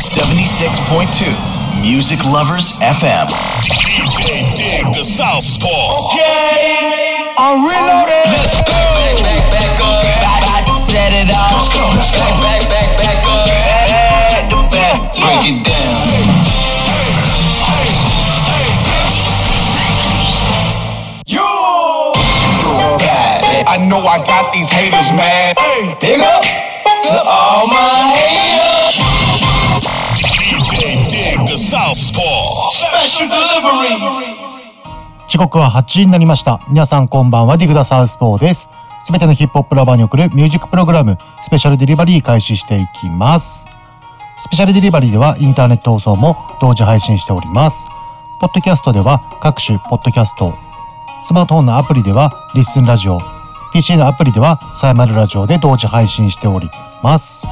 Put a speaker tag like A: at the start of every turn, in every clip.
A: 76.2 Music Lovers FM.
B: DJ Dig the Southpaw.
C: Okay, I'm reloaded.
A: Let's go. Back, back, back up. About to set it off. Back, back, back, back up.
C: At the back.
A: Break it down.
C: You. I know I got these haters, man.
A: Big up to all my haters.
D: 時刻は8時になりました。皆さんこんばんは、ディグダサウスポーです。すべてのヒップホップラバーに送るミュージックプログラム、スペシャルデリバリー開始していきます。スペシャルデリバリーではインターネット放送も同時配信しております。ポッドキャストでは各種ポッドキャスト、スマートフォンのアプリではリッスンラジオ、PC のアプリではサイマルラジオで同時配信しております。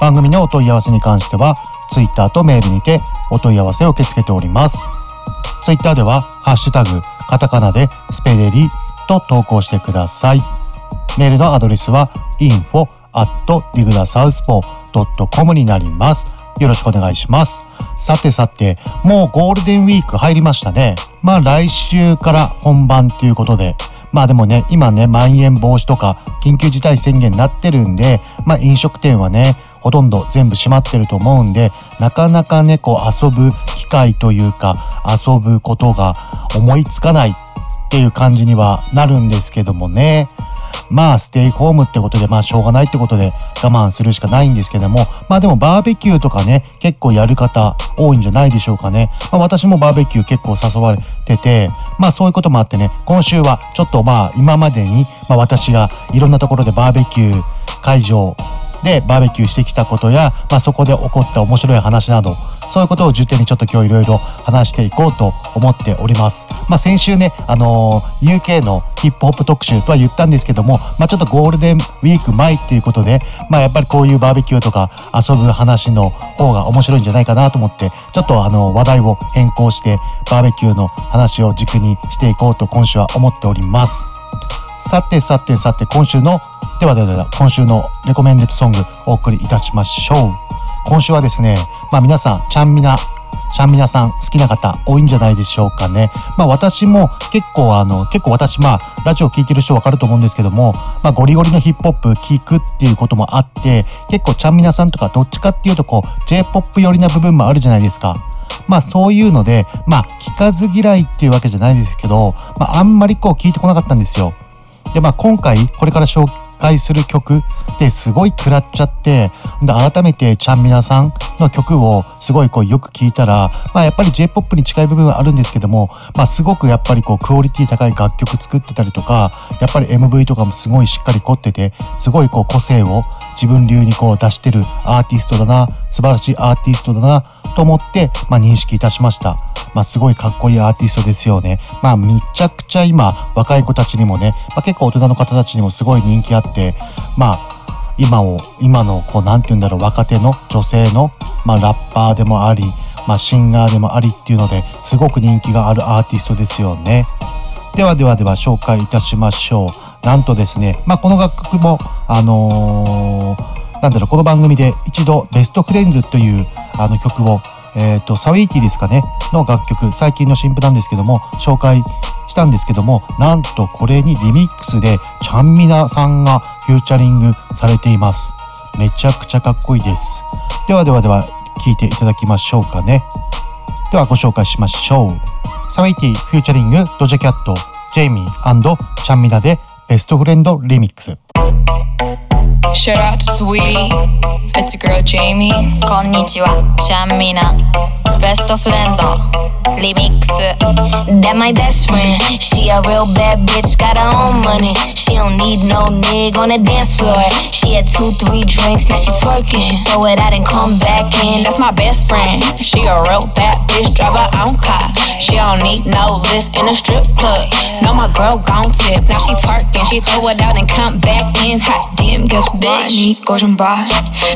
D: 番組のお問い合わせに関しては、Twitter とメールにてお問い合わせを受け付けております。ツイッターでは、ハッシュタグ、カタカナでスペデリと投稿してください。メールのアドレスは info at digdasouthpaw.com になります。よろしくお願いします。さてさて、もうゴールデンウィーク入りましたね。まあ来週から本番ということで、まあでもね、今ね、まん延防止とか緊急事態宣言になってるんで、まあ飲食店はね、ほとんど全部閉まってると思うんで、なかなかね、こう遊ぶ機会というか、遊ぶことが思いつかないっていう感じにはなるんですけどもね。まあ、ステイホームってことで、まあ、しょうがないってことで我慢するしかないんですけども、まあでもバーベキューとかね、結構やる方多いんじゃないでしょうかね。まあ私もバーベキュー結構誘われてて、まあそういうこともあってね、今週はちょっとまあ今までに、まあ私がいろんなところでバーベキュー会場でバーベキューしてきたことや、まあそこで起こった面白い話など、そういうことを重点にちょっと今日いろいろ話していこうと思っております。まあ先週ね、あのー UK のヒップホップ特集とは言ったんですけども、まあちょっとゴールデンウィーク前っていうことで、まあやっぱりこういうバーベキューとか遊ぶ話の方が面白いんじゃないかなと思って、ちょっとあの話題を変更してバーベキューの話を軸にしていこうと今週は思っております。さてさてさて今週のではではでは今週のレコメンデッドソングお送りいたしましょう今週はですねまあ皆さんちゃんみなちゃんみなさん好きな方多いんじゃないでしょうかねまあ私も結構あの結構私まあラジオ聞いてる人わかると思うんですけどもまあゴリゴリのヒップホップ聞くっていうこともあって結構ちゃんみなさんとかどっちかっていうとこう J-POP 寄りな部分もあるじゃないですかまあそういうので、まあ聞かず嫌いっていうわけじゃないですけど、まああんまりこう聞いてこなかったんですよ。で、まあ今回これから紹介する曲ですごい食らっちゃって、で改めてちゃんみなさんの曲をすごいこうよく聞いたら、まあやっぱり J-POP に近い部分はあるんですけども、まあすごくやっぱりこうクオリティ高い楽曲作ってたりとか、やっぱり MV とかもすごいしっかり凝ってて、すごいこう個性を自分流にこう出してるアーティストだな、素晴らしいアーティストだなと思って、まあ認識いたしました。まあすごいかっこいいアーティストですよね。まあめちゃくちゃ今若い子たちにもね、まあ結構大人の方たちにもすごい人気あって、まあ今を、今のこうなんて言うんだろう、若手の女性の、まあラッパーでもあり、まあシンガーでもありっていうので、すごく人気があるアーティストですよね。ではではでは紹介いたしましょう。なんとですね、まあこの楽曲も、あのーなんだろう、この番組で一度ベストフレンズというあの曲を、えっ、と、サウィーティですかね、の楽曲、最近の新譜なんですけども、紹介したんですけども、なんとこれにリミックスで、ちゃんみなさんがフューチャリングされています。めちゃくちゃかっこいいです。ではではでは、聴いていただきましょうかね。ではご紹介しましょう。サウィーティフューチャリングドジャキャット、ジェイミーチャンミナでベストフレンドリミックス。
E: Shout out to Sweet. It's your girl Jamie.
F: こん best of Lando remix.
E: That my best friend, she a real bad bitch, got her own money. She don't need no nigga on the dance floor. She had two, three drinks, now she twerking. She throw it out and come back in. That's my best friend. She a real bad bitch, drive her own car. She don't need no lift in a strip club. No, my girl gon' tip. Now she twerking, she throw it out and come back in. Hot damn, guess
G: what? Они кожен бар.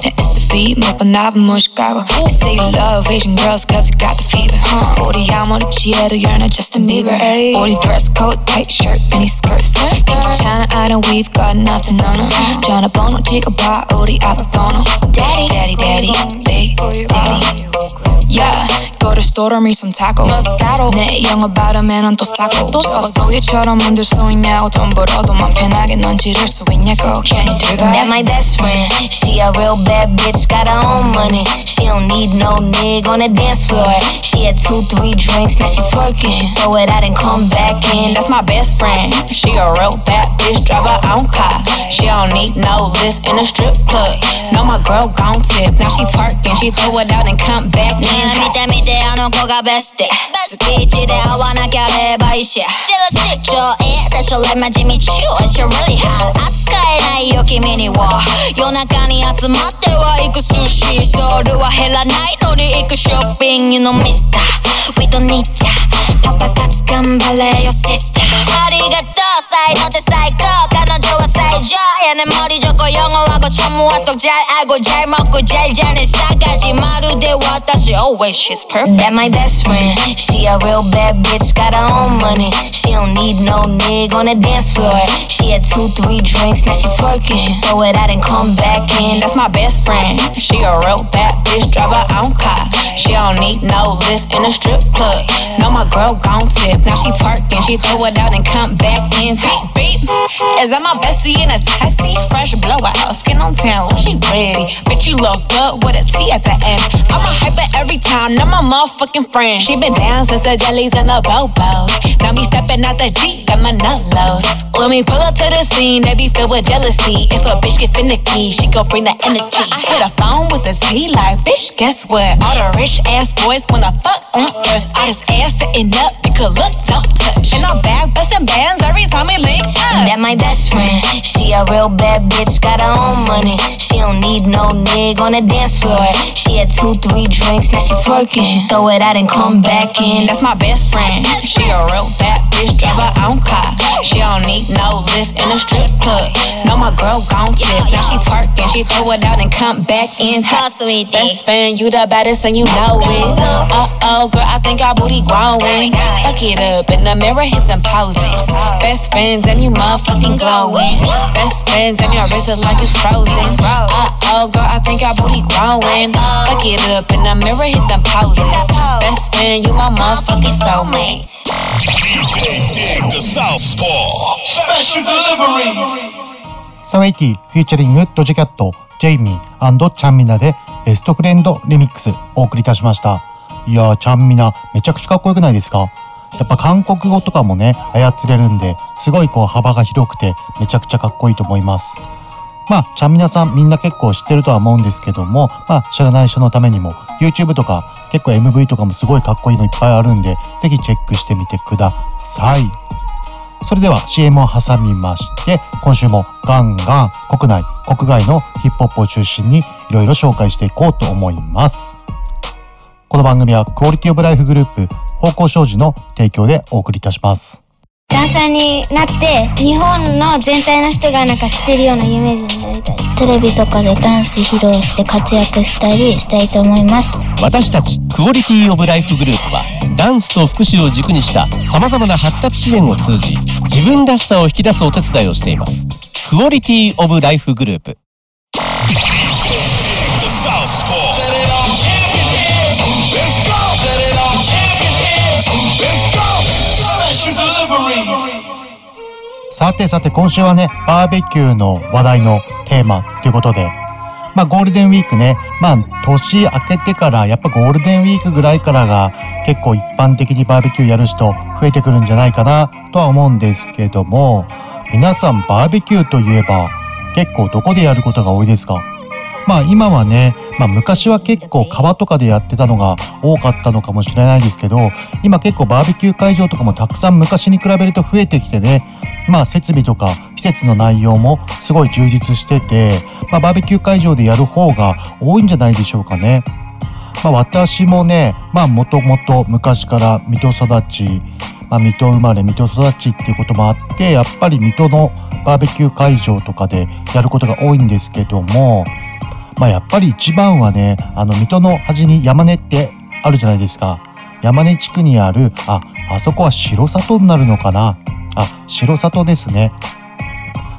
G: Это фи, My по набому Чикаго. They love Asian girls, cause you got the fever. Huh. 우리 아무렇지해도 you're not Justin Bieber. 우리 dress code, tight shirt, mini skirts. 괜찮아, I know we've got nothing on her. 전화번호 찍어봐, 우리 아빠 번호. Daddy, daddy, daddy, big, big to order me some tacos Moscato 내 영어 발음에는 또 싸고 또 싸고 얘처럼 흔들 수 있냐고 돈 벌어도 맘 편하게 넌 지를 수 있냐고 괜히 들가
E: That my best friend. She a real bad bitch, got her own money. She don't need no nigga on the dance floor. She had two, three drinks, now she twerking. She throw it out and come back in.
H: That's my best friend. She a real bad bitch, drive her own car. She don't need no lift in a strip club. No, my girl gon' tip. Now she twerking, She throw it out and come back.
E: 見て見てあの子がベスト。月一で会わなきゃ霊媒師。上映でしょレマ地道 She really hot. 扱えないよ君には。夜中に集まっては行く寿司ソウルは減らないのに行くショッピング You know mister We don't need ya パパ活頑張れよ sister ありがとう才能って最高 알죠 하얀 머리 적고 영어하고 참모와 똑잘 알고 잘 먹고 잘 자는 싸가지 마루대 왔다시. Always oh, she's perfect. That my best friend. She a real bad bitch got her own money. She don't need no nigga on the dance floor. She had two three drinks now she twerking. She throw it out and come back in.
H: That's my best friend. She a real bad bitch drive her own car. She don't need no lift in a strip club. No my girl gon' tip now she twerking. She throw it out and come back in. Beep beep Is that my bestie in a testy? Fresh blowout, skin on town, she ready. Bitch, you look good with a T at the end. I'm a hyper every time, now my motherfucking friend. She been down since the jellies and the bobos. Now me stepping out the Jeep, got my nut lows. When we pull up to the scene, they be filled with jealousy. If a bitch get finicky, she gon' bring the energy. I hit a phone with a T like, bitch, guess what? All the rich ass boys wanna fuck on us. I just ass sitting up, could look, don't touch. And I'm back busting bands every time we link up.
E: That my best friend. She a real bad bitch, got her own money. She don't need no nigga on the dance floor. She had two, three drinks, now she twerking. She throw it out and come back in.
H: That's my best friend. She a real bad bitch, drive her own car. She don't need no lift in a strip club. No, my girl gon' tip. Now she twerking, she throw it out and come back in.
E: How sweet
H: Best friend, you the baddest and you know it. Uh oh, girl, I think our booty growing. Fuck it up in the mirror, hit them poses. Best friends and you motherfucking glowing. Best friends and your wrist is like it's frozen. Uh oh, girl, I think our booty growing. Fuck it up in the mirror, hit them poses. Best friend, you my motherfucking soulmate.
B: DJ Dig the Southpaw.
C: Special delivery.
D: サウェイティフューチャリングドジキャットジェイミーチャンミナでベストフレンドリミックスお送りいたしましたいやーチャンミナめちゃくちゃかっこよくないですかやっぱ韓国語とかもね操れるんですごいこう幅が広くてめちゃくちゃかっこいいと思います。まあチャンミナさんみんな結構知ってるとは思うんですけどもまあ知らない人のためにも YouTube とか結構 MV とかもすごいかっこいいのいっぱいあるんでぜひチェックしてみてください。それでは CM を挟みまして今週もガンガン国内国外のヒップホップを中心にいろいろ紹介していこうと思います。この番組はクオリティオブライフグループ方向障子の提供でお送りいたします。
I: ダンサーになって日本の全体の人がなんか知ってるようなイメージになりたい。テレビとかでダンス披露して活躍したりしたいと思います。
J: 私たちクオリティオブライフグループはダンスと福祉を軸にした様々な発達支援を通じ自分らしさを引き出すお手伝いをしています。クオリティオブライフグループ
D: さてさて今週はねバーベキューの話題のテーマということでまあゴールデンウィークね。まあ年明けてからやっぱゴールデンウィークぐらいからが結構一般的にバーベキューやる人増えてくるんじゃないかなとは思うんですけども皆さんバーベキューといえば結構どこでやることが多いですか？まあ今はね、まあ昔は結構川とかでやってたのが多かったのかもしれないですけど、今結構バーベキュー会場とかもたくさん昔に比べると増えてきてね、まあ設備とか施設の内容もすごい充実してて、まあバーベキュー会場でやる方が多いんじゃないでしょうかね。まあ私もね、まあもともと昔から水戸育ち、まあ、水戸生まれ水戸育ちっていうこともあって、やっぱり水戸のバーベキュー会場とかでやることが多いんですけども、まあやっぱり一番はね、あの水戸の端に山根ってあるじゃないですか。山根地区にある、あ、あそこは城里になるのかな。あ、城里ですね。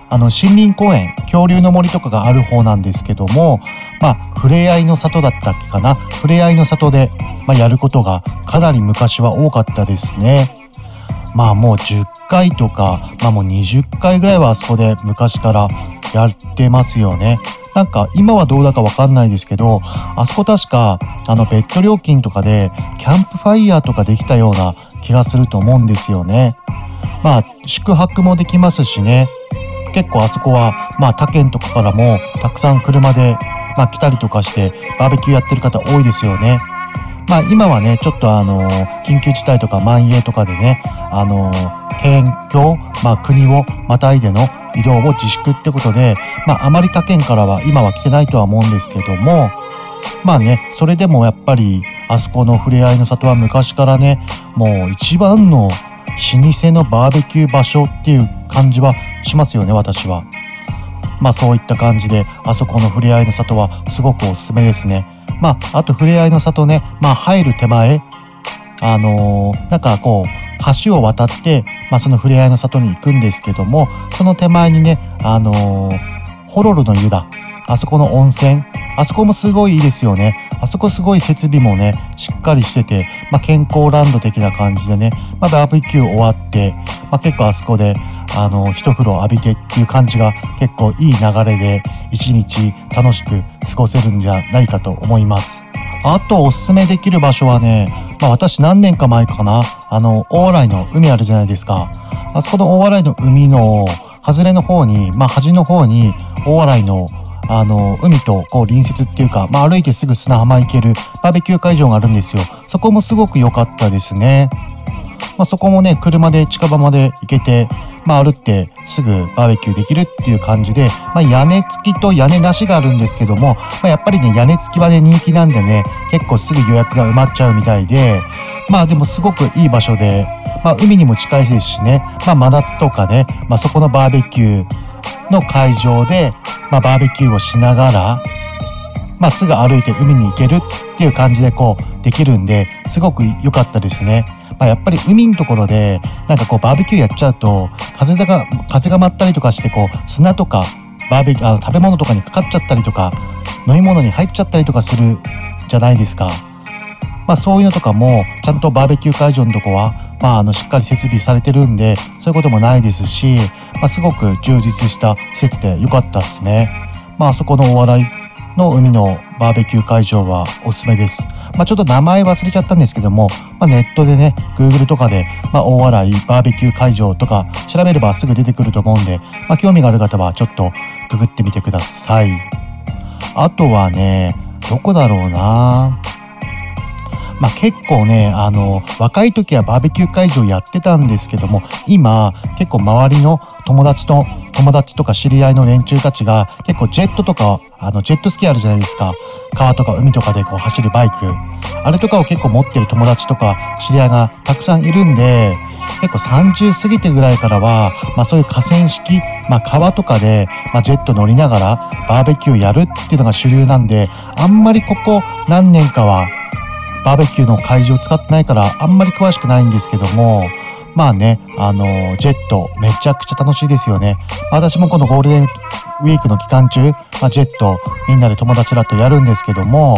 D: あの森林公園、恐竜の森とかがある方なんですけども、まあ、触れ合いの里だったっけかな。触れ合いの里でまあ、やることがかなり昔は多かったですね。まあもう10回とか、まあもう20回ぐらいはあそこで昔からやってますよね。なんか今はどうだかわかんないですけど、あそこ確かあのベッド料金とかでキャンプファイヤーとかできたような気がすると思うんですよね。まあ宿泊もできますしね。結構あそこはまあ他県とかからもたくさん車でまあ来たりとかしてバーベキューやってる方多いですよね。まあ今はね、ちょっとあの、緊急事態とか蔓延とかでね、あの、県境、まあ国をまたいでの移動を自粛ってことで、まああまり他県からは今は来てないとは思うんですけども、まあね、それでもやっぱりあそこのふれあいの里は昔からね、もう一番の老舗のバーベキュー場所っていう感じはしますよね、私は。まあそういった感じで、あそこのふれあいの里はすごくおすすめですね。まあ、あとふれあいの里ね、まあ入る手前、あのー、なんかこう、橋を渡って、まあそのふれあいの里に行くんですけども、その手前にね、あのー、ホロルの湯だ。あそこの温泉。あそこもすごいいいですよね。あそこすごい設備もね、しっかりしてて、まあ、健康ランド的な感じでね、まあ、バーベキュー終わって、まあ、結構あそこで、あの、一風呂浴びてっていう感じが結構いい流れで一日楽しく過ごせるんじゃないかと思います。あとおすすめできる場所はね、まあ私何年か前かな、あの、大洗の海あるじゃないですか。あそこの大洗の海の外れの方に、まあ端の方に大洗のあの、海とこう隣接っていうか、まあ歩いてすぐ砂浜行けるバーベキュー会場があるんですよ。そこもすごく良かったですね。まあそこもね、車で近場まで行けて、まあ、歩ってすぐバーベキューできるっていう感じで、まあ、屋根付きと屋根なしがあるんですけども、まあ、やっぱりね、屋根付きはね、人気なんでね、結構すぐ予約が埋まっちゃうみたいで、まあでもすごくいい場所で、まあ海にも近いですしね、まあ真夏とかね、まあそこのバーベキューの会場で、まあバーベキューをしながら、まあすぐ歩いて海に行けるっていう感じでこうできるんで、すごく良かったですね。まあ、やっぱり海のところで、なんかこうバーベキューやっちゃうと、風が、風が舞ったりとかして、こう砂とか、バーベキュー、あの食べ物とかにかかっちゃったりとか、飲み物に入っちゃったりとかするじゃないですか。まあそういうのとかも、ちゃんとバーベキュー会場のとこは、まああのしっかり設備されてるんで、そういうこともないですし、まあすごく充実した施設で良かったですね。まあそこのお笑いの海のバーベキュー会場はおすすめです。まあ、ちょっと名前忘れちゃったんですけども、まあ、ネットでね、Google とかで、まあ、大洗バーベキュー会場とか調べればすぐ出てくると思うんで、まあ、興味がある方はちょっとググってみてください。あとはね、どこだろうなまあ、結構ね、あの、若い時はバーベキュー会場やってたんですけども、今、結構周りの友達と、友達とか知り合いの連中たちが、結構ジェットとか、あの、ジェットスキーあるじゃないですか。川とか海とかでこう走るバイク。あれとかを結構持ってる友達とか知り合いがたくさんいるんで、結構30過ぎてぐらいからは、まあそういう河川敷、まあ川とかで、まあジェット乗りながらバーベキューやるっていうのが主流なんで、あんまりここ何年かはバーベキューの会場使ってないからあんまり詳しくないんですけども、まあね、あの、ジェットめちゃくちゃ楽しいですよね。私もこのゴールデンウィークの期間中、まあ、ジェットみんなで友達らとやるんですけども、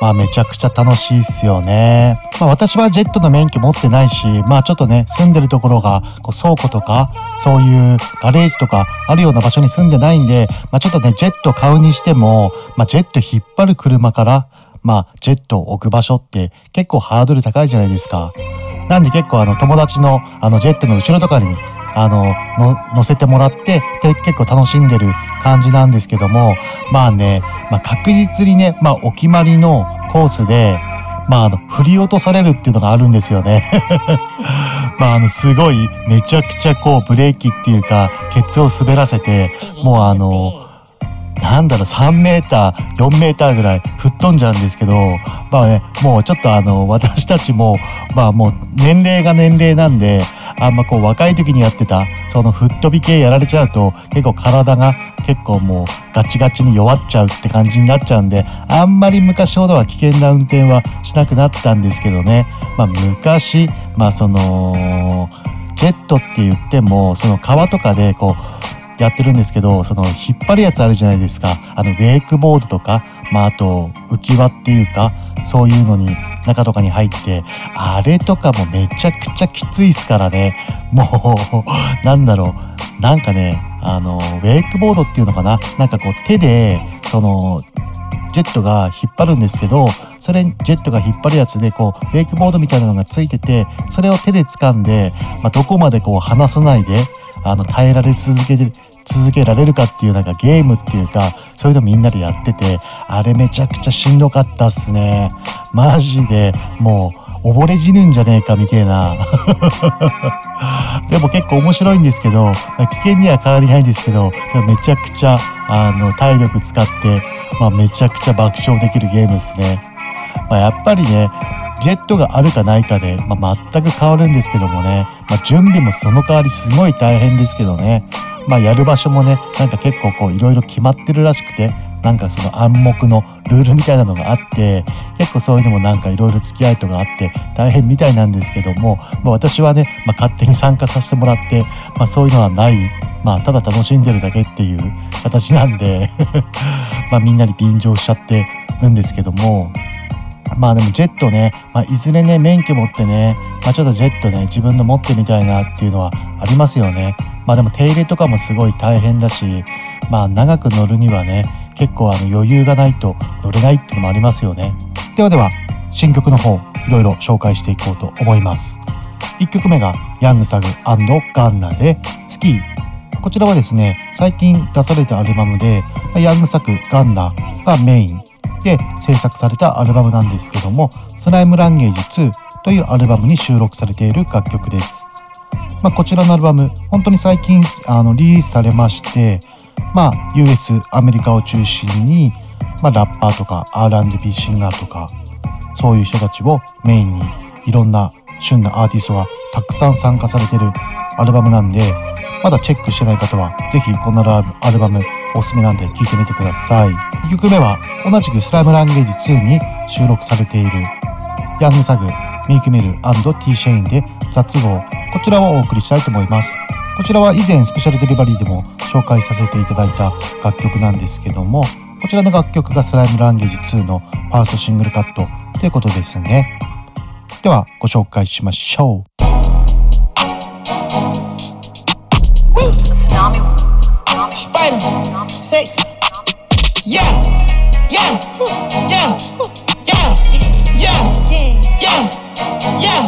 D: まあめちゃくちゃ楽しいっすよね。まあ私はジェットの免許持ってないし、まあちょっとね、住んでるところがこう倉庫とか、そういうガレージとかあるような場所に住んでないんで、まあちょっとね、ジェット買うにしても、まあジェット引っ張る車から、まあ、ジェットを置く場所って結構ハードル高いじゃないですか。なんで結構あの友達のあのジェットの後ろとかにあの、の乗せてもらって、で、結構楽しんでる感じなんですけども、まあね、まあ確実にね、まあお決まりのコースで、まああの、振り落とされるっていうのがあるんですよね。まああの、すごい、めちゃくちゃこう、ブレーキっていうか、ケツを滑らせて、もうあの、なんだろう、3メーター、4メーターぐらい吹っ飛んじゃうんですけど、まあね、もうちょっとあの、私たちも、まあもう年齢が年齢なんで、あんまこう若い時にやってた、その吹っ飛び系やられちゃうと、結構体が結構もうガチガチに弱っちゃうって感じになっちゃうんで、あんまり昔ほどは危険な運転はしなくなったんですけどね、まあ昔、まあその、ジェットって言っても、その川とかでこう、やってるんですけど、その引っ張るやつあるじゃないですか。あのウェイクボードとか、まああと浮き輪っていうか、そういうのに中とかに入って、あれとかもめちゃくちゃきついっすからね。もう、なんだろう。なんかね、あの、ウェイクボードっていうのかななんかこう手で、その、ジェットが引っ張るんですけど、それジェットが引っ張るやつで、こう、ウェイクボードみたいなのがついてて、それを手で掴んで、まあ、どこまでこう離さないで、あの、耐えられ続けて、続けられるかっていうなんかゲームっていうか、そういうのみんなでやってて、あれめちゃくちゃしんどかったっすね。マジで、もう、溺れ死ぬんじゃねえかみたいな。でも結構面白いんですけど、危険には変わりないんですけど、めちゃくちゃ、あの、体力使って、まあ、めちゃくちゃ爆笑できるゲームですね。まあ、やっぱりね、ジェットがあるかないかで、まあ、全く変わるんですけどもね、まあ、準備もその代わりすごい大変ですけどね、まあ、やる場所もね、なんか結構こういろいろ決まってるらしくて、なんかその暗黙のルールみたいなのがあって、結構そういうのもなんかいろいろ付き合いとかあって大変みたいなんですけども、まあ、私はね、まあ、勝手に参加させてもらって、まあ、そういうのはない、まあ、ただ楽しんでるだけっていう形なんで まあみんなに便乗しちゃってるんですけども、まあでもジェットね、まあ、いずれね、免許持ってね、まあ、ちょっとジェットね、自分の持ってみたいなっていうのはありますよね。まあでも手入れとかもすごい大変だし、まあ長く乗るにはね、結構あの余裕がないと乗れないっていうのもありますよね。ではでは、新曲の方、いろいろ紹介していこうと思います。1曲目が、ヤングサグガンナで、スキー。こちらはですね、最近出されたアルバムで、ヤングサグガンナがメインで制作されたアルバムなんですけども、スライムランゲージ2というアルバムに収録されている楽曲です。まあ、こちらのアルバム、本当に最近あのリリースされまして、まあ、US、アメリカを中心に、まあ、ラッパーとか R&B シンガーとか、そういう人たちをメインにいろんな旬なアーティストがたくさん参加されてるアルバムなんで、まだチェックしてない方は、ぜひこのアルバムおすすめなんで聴いてみてください。2曲目は、同じくスライムランゲージ2に収録されている、ヤングサグ、ミークミル &T シェインで雑号、こちらをお送りしたいと思います。こちらは以前スペシャルデリバリーでも紹介させていただいた楽曲なんですけども、こちらの楽曲がスライムランゲージ2のファーストシングルカットということですね。ではご紹介しましょう。
K: Spider, six. Yeah, yeah, yeah, yeah, yeah, yeah, yeah,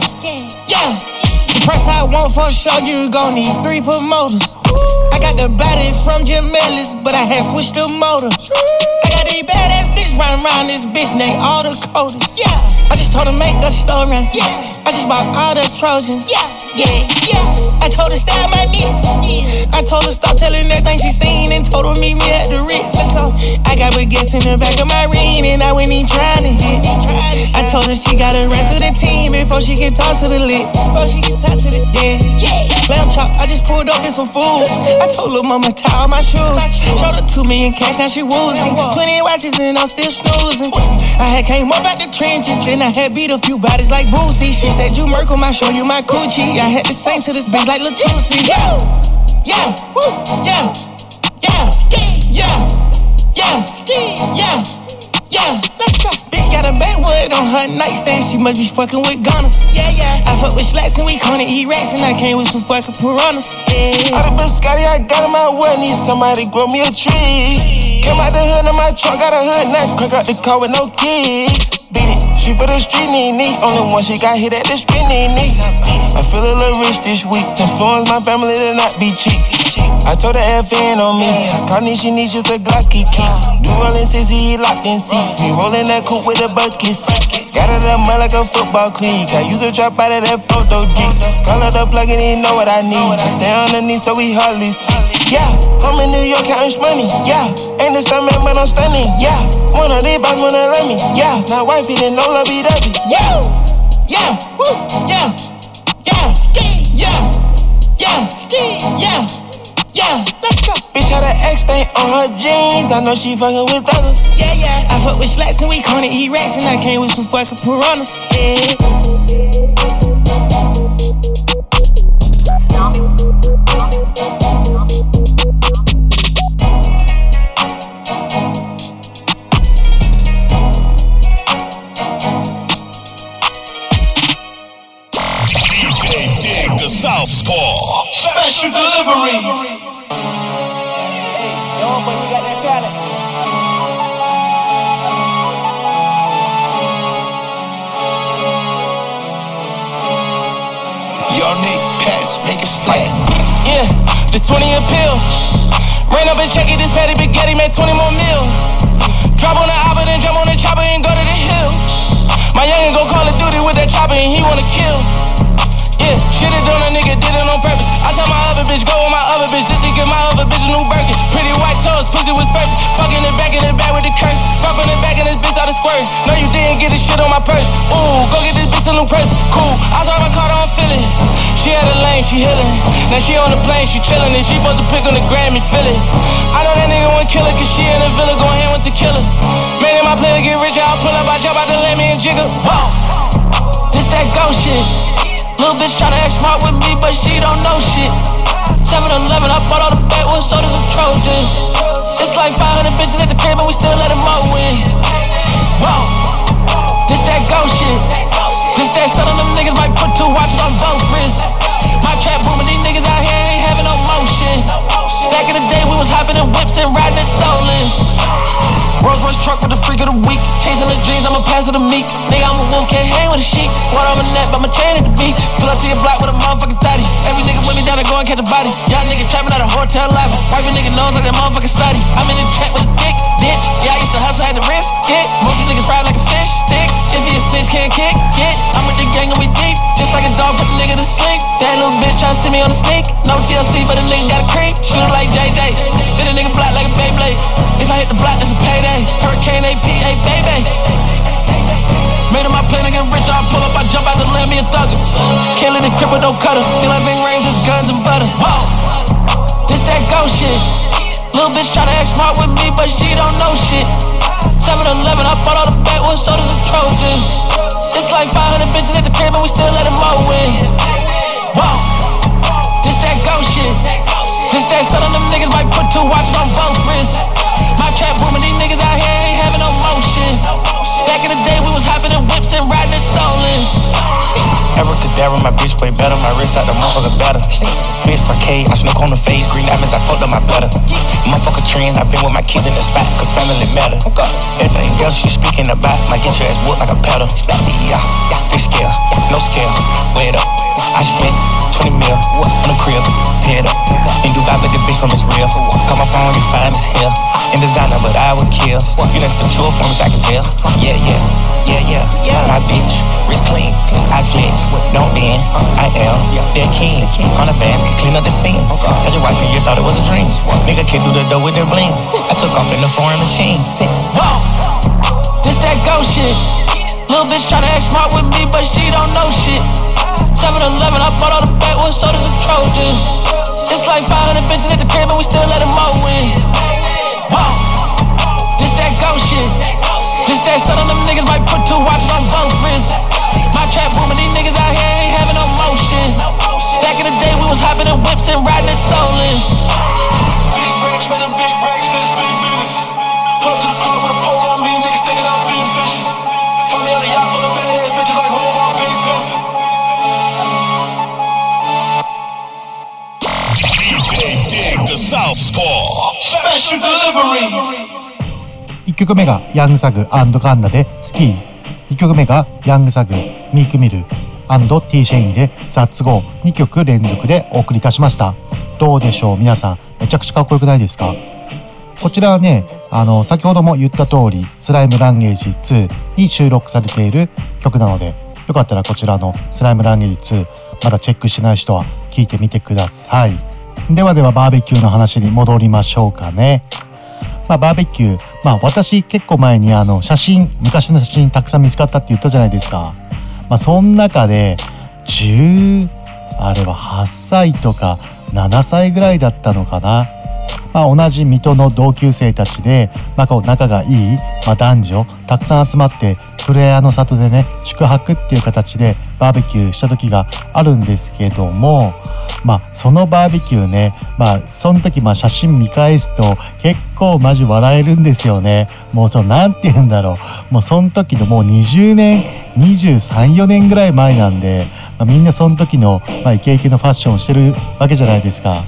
K: yeah. The press I want for sure, you gon' need three promoters. I got the body from Jamelis, but I had switched the motor. I got these badass bitch riding around this bitch, they all the coders. Yeah, I just told her make a story. Yeah, I just bought all the Trojans. Yeah, yeah, yeah. I told her style my mix. I told her stop telling everything she seen and told her meet me at the Ritz. Let's go. I got baguettes in the back of my ring and I went in trying to hit. I told her she gotta run to the team before she can talk to the lit. Before she can talk to the yeah. yeah. Lamb chop, I just pulled up in some food. I told her mama tie all my shoes. Showed her two million cash, now she woozing. Twenty watches and I'm still snoozing. I had came up out the trenches, then I had beat a few bodies like Boosie. She said you Merkle, I show you my coochie. I had to sing to this bitch like Latusi. Yeah, yeah, woo, yeah, yeah, yeah, yeah, yeah, yeah. Yeah, let's go. Bitch got a backwood on her nightstand. She must be fucking with Ghana. Yeah, yeah. I fuck with slats and we call it E-Rats and I came with some fucking piranhas. Yeah. All the bitch Scotty, I got in my way. Need somebody grow me a tree. Came out the hood in my truck, got a hood now. Crack out the car with no keys. Beat it. She for the street knee. Only one she got hit at the spinning knee. I feel a little rich this week. To influence my family to not be cheap. I told her FN on me. Carney, she needs just a Glocky key. Do rolling since he locked in seats. Me rolling that coupe with a bucket seat. Got it up mud like a football cleat. I use a drop out of that photo G. Call her the plug and he know what I need. I stay underneath so we hardly speak. Yeah, I'm in New York counting money. Yeah, ain't the same man, but I'm stunning. Yeah, one of these boys wanna let me. Yeah, my wife didn't know love be dubby. Yeah, yeah, woo, yeah, yeah, yeah, yeah, yeah, yeah, let's go. Bitch had an X stain on her jeans. I know she fuckin' with other. Yeah, yeah. I fuck with slacks and we corny eat racks and I came with some fucking piranhas. Yeah. Southpaw.
A: Special delivery.
C: Yeah, the 20 a pill. Ran up and check it, this patty spaghetti made 20 more mil. Drop on the oppa, then jump on the chopper and go to the hills. My youngin' go Call of Duty with that chopper and he wanna kill. Yeah, shit it on a nigga, did it on purpose. I tell my other bitch, go with my other bitch, just to get my other bitch a new Birkin. Pretty white toes, pussy was perfect. Fucking the back in the back with the curse. Fuck on the back and this bitch out of squirt. No, you didn't get this shit on my purse. Ooh, go get this bitch a new purse. Cool, I saw my car, don't feel it. She had a lane, she healing. Now she on the plane, she chillin'. And she supposed to pick on the Grammy, feel it. I know that nigga want killer, cause she in the villa, going hand with the killer. Man, in my plan to get rich, I'll pull up, I jump out the lamb and jiggle. Whoa, this that ghost shit. Little bitch tryna act smart with me, but she don't know shit. 7 Eleven, I bought all the backwoods sodas and Trojans. It's like 500 bitches at the crib, and we still let them all win. Whoa, this that ghost shit. This that on them niggas might put two watches on both wrists. My trap booming, these niggas out here ain't having no motion. Back in the day, we was hopping in whips and riding it stolen. Rolls Royce truck with the freak of the week. Chasing the dreams, I'ma pass it to me. Nigga, I'm a wolf, can't hang with a sheep. Water on my neck, but my chain at the beach. Pull up to your block with a motherfucking thotty. Every nigga with me down to go and catch a body. Y'all nigga trapping out a hotel lobby. Wipe a nigga nose like that motherfucking study. I'm in the trap with a bitch. Yeah, I used to hustle, had to risk it. Most of niggas ride like a fish stick. If he a snitch, can't kick it. I'm with the gang and we deep. Just like a dog, put the nigga to sleep. That little bitch tryna see me on the sneak. No TLC, but a nigga got a creep. Shoot it like JJ. Spin a nigga block like a Beyblade. If I hit the block, it's a payday. Hurricane AP, hey baby. Made on my plane to get rich, I pull up, I jump out the lamb, me a thugger. Can't let it crip with no cutter. Feel like Ving Rhames, just guns and butter. Whoa, this that ghost shit. Little bitch tryna act smart with me, but she don't know shit. 7 Eleven, I bought all the backwoods sodas and Trojans. It's like 500 bitches at the crib, and we still let them all win. Whoa, this that ghost shit. This that stuff on them niggas might put two watches on both wrists. My trap booming, these niggas out here Back in the day, we was hopping in whips and riding it stolen.
L: Abracadabra, my bitch way better. My wrist out the motherfucker better. Fish parquet, I snook on the face. Green diamonds, I fucked up my bladder. Motherfucker trend, I been with my kids in the spot, cause family matter. Everything else she speaking about, might get your ass whooped like a pedal. Yeah, fish scale, no scale, weigh it up. I spent 20 mil on the crib, it up. In Dubai, but the bitch from is real. Call my phone, you find is here. In designer, but I would kill. You done sent two for me, so I can tell. Yeah, yeah, yeah, yeah. My bitch, wrist clean. I flex, don't bend. I am their king. Hundred bands can clean up the scene. As your wife and you thought it was a dream. Nigga came through the door with their bling. I took off in the foreign machine.
C: Whoa, this that ghost shit. Little bitch tryna act smart with me, but she don't know shit. 7 Eleven, I bought all the backwoods sodas and Trojans. It's like 500 bitches at the crib, and we still let them all win. Whoa, this that ghost shit. This that stuff on them niggas might put two watches on both wrists. My trap booming, these niggas out here ain't having no motion. Back in the day, we was hopping in whips and riding it stolen. Big racks, man, big
D: 1曲目がヤングサグガンナでスキー。2曲目がヤングサグミークミル &T シェインでザッツゴー。2曲連続でお送りいたしました。どうでしょう皆さん。めちゃくちゃかっこよくないですか？こちらはねあの先ほども言った通りスライムランゲージ2に収録されている曲なのでよかったらこちらのスライムランゲージ2まだチェックしてない人は聞いてみてください。ではではバーベキューの話に戻りましょうかねまあ、バーベキュー、まあ、私結構前にあの写真昔の写真たくさん見つかったって言ったじゃないですか。まあ、その中で10あれは8歳とか7歳ぐらいだったのかなまあ、同じ水戸の同級生たちで、まあ、こう仲がいい、まあ、男女たくさん集まってフレアの里でね宿泊っていう形でバーベキューした時があるんですけどもまあそのバーベキューねまあその時まあ写真見返すと結構マジ笑えるんですよねもうその何て言うんだろうもうその時のもう20年234年ぐらい前なんで、まあ、みんなその時の、まあ、イケイケのファッションをしてるわけじゃないですか。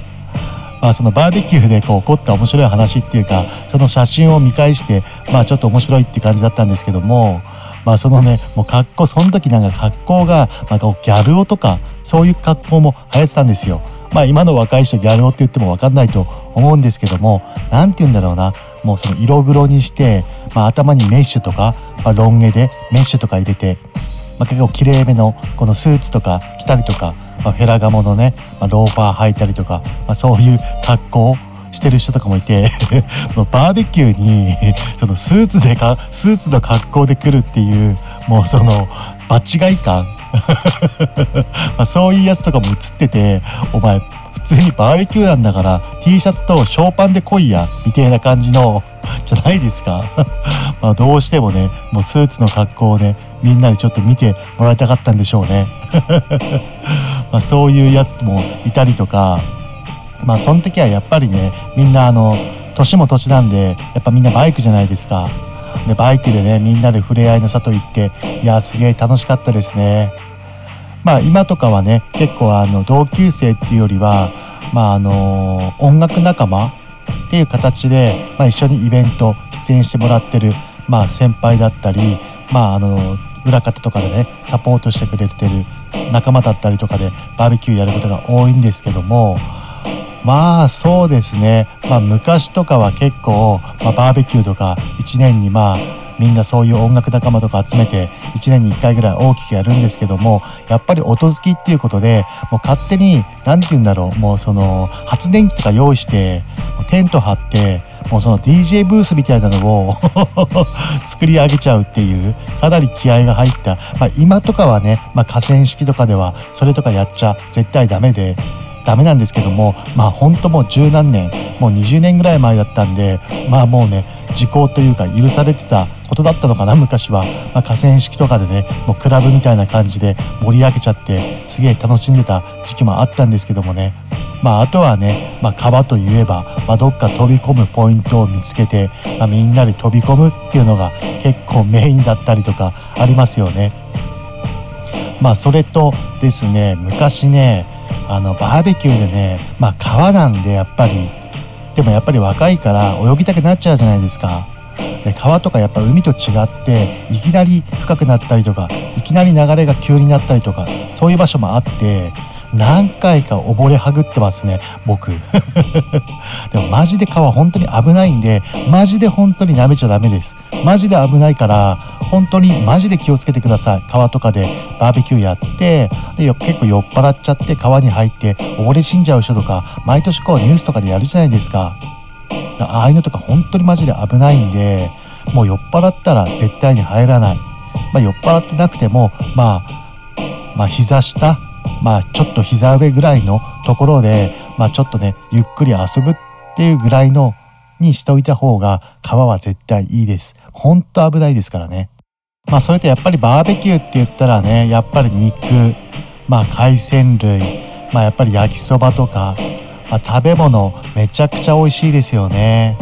D: まあ、そのバーベキューでこう起こった面白い話っていうかその写真を見返してまあちょっと面白いって感じだったんですけどもまあそのねもう格好その時なんか格好がなんかギャル男とかそういう格好も流行ってたんですよ。まあ今の若い人ギャル男って言っても分かんないと思うんですけども何て言うんだろうなもうその色黒にして、まあ、頭にメッシュとか、まあ、ロン毛でメッシュとか入れて、まあ、結構綺麗めのこのスーツとか着たりとかまあ、フェラガモのね、まあ、ローファー履いたりとか、まあ、そういう格好してる人とかもいて バーベキューにそのスーツでかスーツの格好で来るっていうもうその場違い感。まそういうやつとかも映っててお前普通にバーベキューなんだから T シャツとショーパンで来いやみたいな感じの じゃないですか？まあどうしてもねもうスーツの格好をねみんなでちょっと見てもらいたかったんでしょうね。まあそういうやつもいたりとかまあその時はやっぱりねみんなあの年も年なんでやっぱみんなバイクじゃないですか。でバイクでねみんなで触れ合いの里行っていやすげえ楽しかったですね。まあ今とかはね結構あの同級生っていうよりはまああの音楽仲間っていう形で、まあ、一緒にイベント出演してもらってる、まあ、先輩だったり、まあ、あの裏方とかでねサポートしてくれてる仲間だったりとかでバーベキューやることが多いんですけどもまあそうですね、まあ、昔とかは結構、まあ、バーベキューとか1年にまあみんなそういう音楽仲間とか集めて1年に1回ぐらい大きくやるんですけどもやっぱり音好きっていうことでもう勝手に何て言うんだろうもうその発電機とか用意してテント張ってもうその DJ ブースみたいなのを 作り上げちゃうっていうかなり気合が入った、まあ、今とかはね、まあ、河川敷とかではそれとかやっちゃ絶対ダメでダメなんですけどもまあ本当もう十何年もう20年ぐらい前だったんでまあもうね時効というか許されてたことだったのかな昔は、まあ、河川敷とかでねもうクラブみたいな感じで盛り上げちゃってすげえ楽しんでた時期もあったんですけどもねまああとはね、まあ、川といえば、まあ、どっか飛び込むポイントを見つけて、まあ、みんなで飛び込むっていうのが結構メインだったりとかありますよね。まあそれとですね昔ねあのバーベキューでねまあ川なんでやっぱりでもやっぱり若いから泳ぎたくなっちゃうじゃないですか。で川とかやっぱ海と違っていきなり深くなったりとかいきなり流れが急になったりとかそういう場所もあって何回か溺れはぐってますね僕。でもマジで川本当に危ないんでマジで本当に舐めちゃダメです。マジで危ないから本当にマジで気をつけてください。川とかでバーベキューやってで結構酔っ払っちゃって川に入って溺れ死んじゃう人とか毎年こうニュースとかでやるじゃないですか。ああいうのとか本当にマジで危ないんでもう酔っ払ったら絶対に入らない、まあ、酔っ払ってなくてもまあまあ膝下まあちょっと膝上ぐらいのところで、まあちょっとね、ゆっくり遊ぶっていうぐらいのにしておいた方が皮は絶対いいです。ほんと危ないですからね。まあそれとやっぱりバーベキューって言ったらね、やっぱり肉、まあ海鮮類、まあやっぱり焼きそばとか、まあ、食べ物めちゃくちゃ美味しいですよね。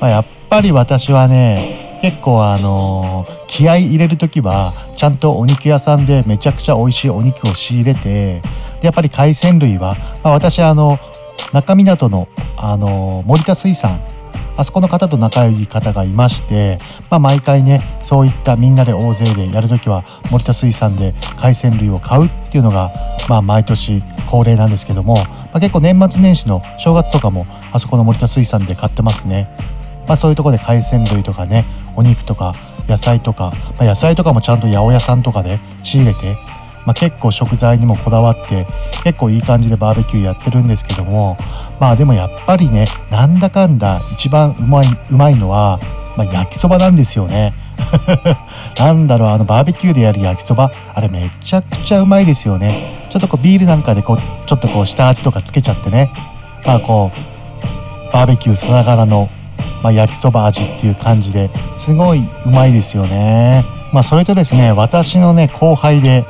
D: まあ、やっぱり私はね、結構あのー、気合い入れる時はちゃんとお肉屋さんでめちゃくちゃ美味しいお肉を仕入れてでやっぱり海鮮類は、まあ、私あの中港の、あのー、森田水産あそこの方と仲良い方がいまして、まあ、毎回ねそういったみんなで大勢でやるときは森田水産で海鮮類を買うっていうのが、まあ、毎年恒例なんですけども、まあ、結構年末年始の正月とかもあそこの森田水産で買ってますね。まあ、そういうとこで海鮮類とかねお肉とか野菜とか、まあ、野菜とかもちゃんと八百屋さんとかで仕入れて、まあ、結構食材にもこだわって結構いい感じでバーベキューやってるんですけどもまあでもやっぱりねなんだかんだ一番うまいうまいのは、まあ、焼きそばなんですよね。なんだろうあのバーベキューでやる焼きそばあれめちゃくちゃうまいですよねちょっとこうビールなんかでこうちょっとこう下味とかつけちゃってねまあこうバーベキューさながらの、まあ、焼きそば味っていう感じですごいうまいですよね。まあそれとですね私のね後輩で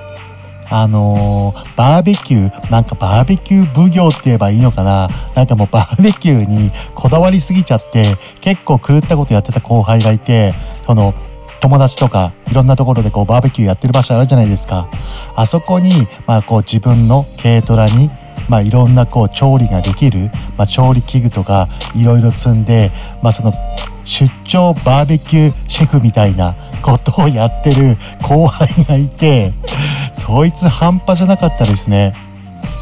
D: あのー、バーベキュー、なんかバーベキュー奉行って言えばいいのかななんかもうバーベキューにこだわりすぎちゃって、結構狂ったことやってた後輩がいて、その、友達とかいろんなところでこうバーベキューやってる場所あるじゃないですか。あそこに、まあこう自分の軽トラにまあ、いろんなこう調理ができる、まあ、調理器具とかいろいろ積んで、まあ、その出張バーベキューシェフみたいなことをやってる後輩がいてそいつ半端じゃなかったですね。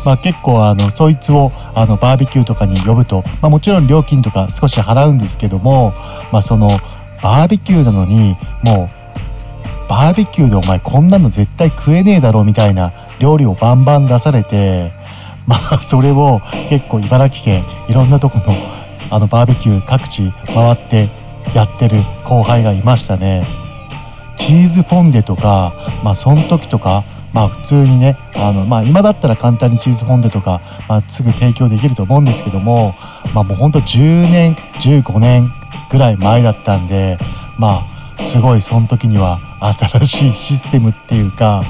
D: まあ、結構あのそいつをあのバーベキューとかに呼ぶと、まあ、もちろん料金とか少し払うんですけども、まあ、そのバーベキューなのにもうバーベキューでお前こんなの絶対食えねえだろみたいな料理をバンバン出されてまあそれを結構茨城県いろんなとこのあのバーベキュー各地回ってやってる後輩がいましたね。チーズフォンデとか、まあその時とか、まあ普通にね、あの、まあ今だったら簡単にチーズフォンデとか、まあすぐ提供できると思うんですけども、まあもうほんと10年、15年ぐらい前だったんで、まあすごいその時には新しいシステムっていうか、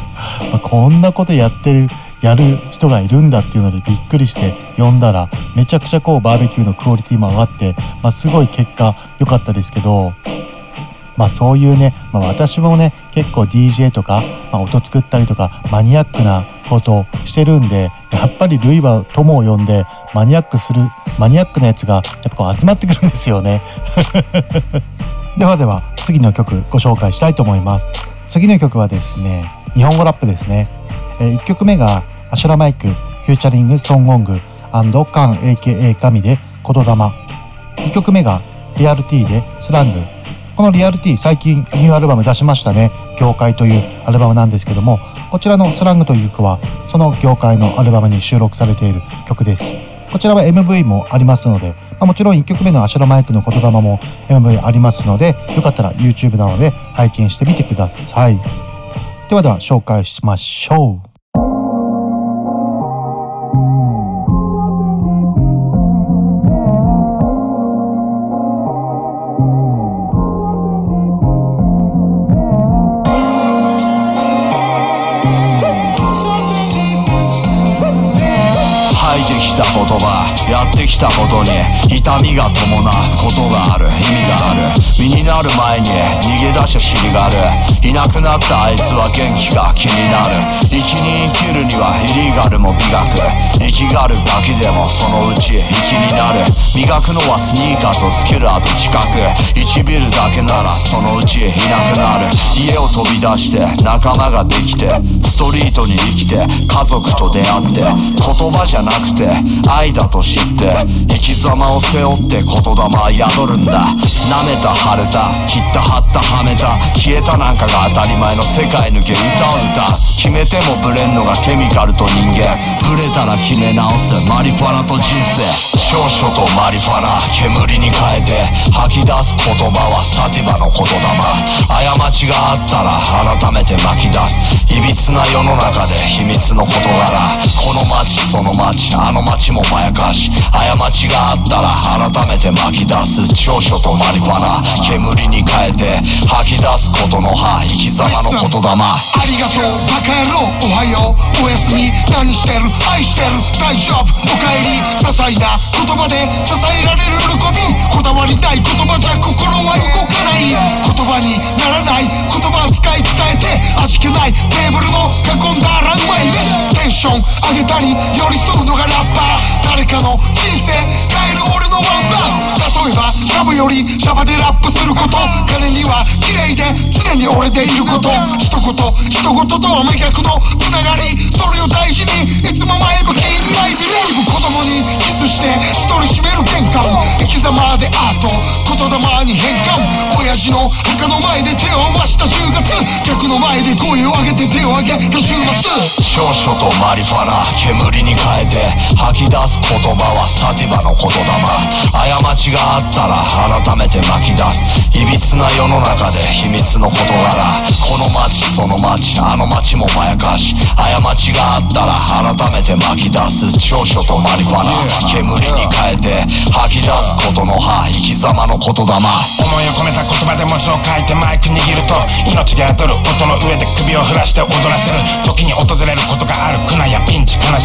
D: まあ、こんなことやってるやる人がいるんだっていうのでびっくりして呼んだらめちゃくちゃこうバーベキューのクオリティも上がって、まあ、すごい結果良かったですけどまあそういうね、まあ、私もね結構 DJ とか、まあ、音作ったりとかマニアックなことをしてるんでやっぱり類は友を呼んでマニアックするマニアックなやつがやっぱこう集まってくるんですよね。ではでは次の曲ご紹介したいと思います。次の曲はですね日本語ラップですね。え1曲目がアシュラマイク featuring ソンゴングカン AKA ガミで言霊2曲目がリアルティでスラング。このリアルティ最近ニューアルバム出しましたね。業界というアルバムなんですけどもこちらのスラングという曲はその業界のアルバムに収録されている曲です。こちらは MV もありますので、まあ、もちろん1曲目のアシュラマイクの言霊も MV ありますのでよかったら YouTube などで拝見してみてください。ではでは紹介しましょう。
M: た言葉やってきたことに痛みが伴うことがある意味がある。身になる前に逃げ出し尻がある。いなくなったあいつは元気が気になる。生きに生きるにはイリーガルも美学。生きがるだけでもそのうち粋になる。磨くのはスニーカーとスキルあと近く1ビルだけならそのうちいなくなる。家を飛び出して仲間ができてストリートに生きて家族と出会って言葉じゃなくて愛だと知って生き様を背負って言霊は宿るんだ。舐めた腫れた切った張ったはめた消えたなんかが当たり前の世界抜け歌う歌決めてもブレんのがケミカルと人間。ブレたら決め直す。マリファナと人生。少々とマリファナ煙に変えて吐き出す言葉はサティバの言霊。過ちがあったら改めて巻き出す。いびつな世の中で秘密の事柄この街その街あの街もまやかし過ちがあったら改めて巻き出す長所とマリファナ煙に変えて吐き出すことの葉生き様の言霊
B: あ。りがとうバカ野郎おはようおやすみ何してる愛してる大丈夫おかえり些細な言葉で支えられる喜びこだわりない言葉じゃ心は動かない。言葉にならない言葉を使い伝えて味気ないテーブルの囲んだらうまい飯テンション上げたり寄り添うのがラッパー。誰かの人生変える俺のワンバース。例えばシャブよりシャバでラップすること。金には綺麗で常に俺でいること。一言一言とは真逆のつながりそれを大事にいつも前向きに I believe 子供にキスして一人閉める玄関。生き様でアート言霊に変換。親父の墓の前で手を合わした10月。客の前で声を上げて。手を上げた週末
M: 少々とマリファナ煙に変えて吐き出す言葉はサティバの言霊過ちがあったら改めて巻き出すいびつな世の中で秘密の事柄この街その街あの街もまやかし過ちがあったら改めて巻き出す長所とマリファナ煙に変えて吐き出すことの葉生き様の言霊思
N: いを込めた言葉で文字を書いてマイク握ると命が宿る音の上で首を振らして踊らせる。時に訪れることがある。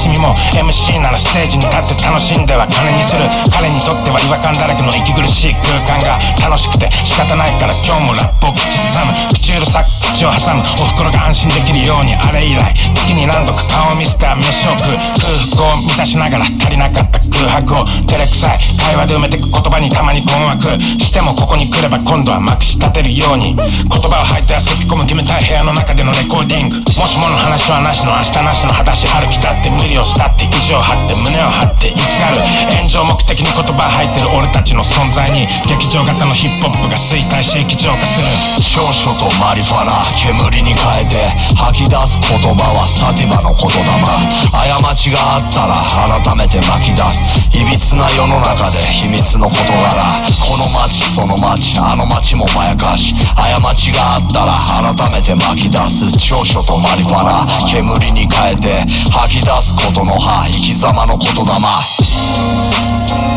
N: しみも MC ならステージに立って楽しんでは金にする。彼にとっては違和感だらけの息苦しい空間が楽しくて仕方ないから今日もラップを口ずさむ。口うるさく口を挟む。おふくろが安心できるようにあれ以来月に何度か顔を見せて飯を食う。空腹を満たしながら足りなかった空白を照れくさい。会話で埋めてく言葉にたまに困惑。してもここに来れば今度はまくし立てるように。言葉を吐いて汗き込む決めたい部屋の中でのレコーディング。もしもの話はなしの明日なしの裸足歩きだって無理をしたって意地を張って胸を張って生きがる炎上目的に言葉入ってる俺たちの存在に劇場型のヒップホップが衰退し液状化する。
M: 少々とマリファナ煙に変えて吐き出す言葉はサティマの言霊過ちがあったら改めて巻き出すいびつな世の中で秘密の事柄この街その街あの街もまやかし過ちがあったら改めて巻き出す長所とマリファナ煙に変えて吐き出すことの葉生き様の言霊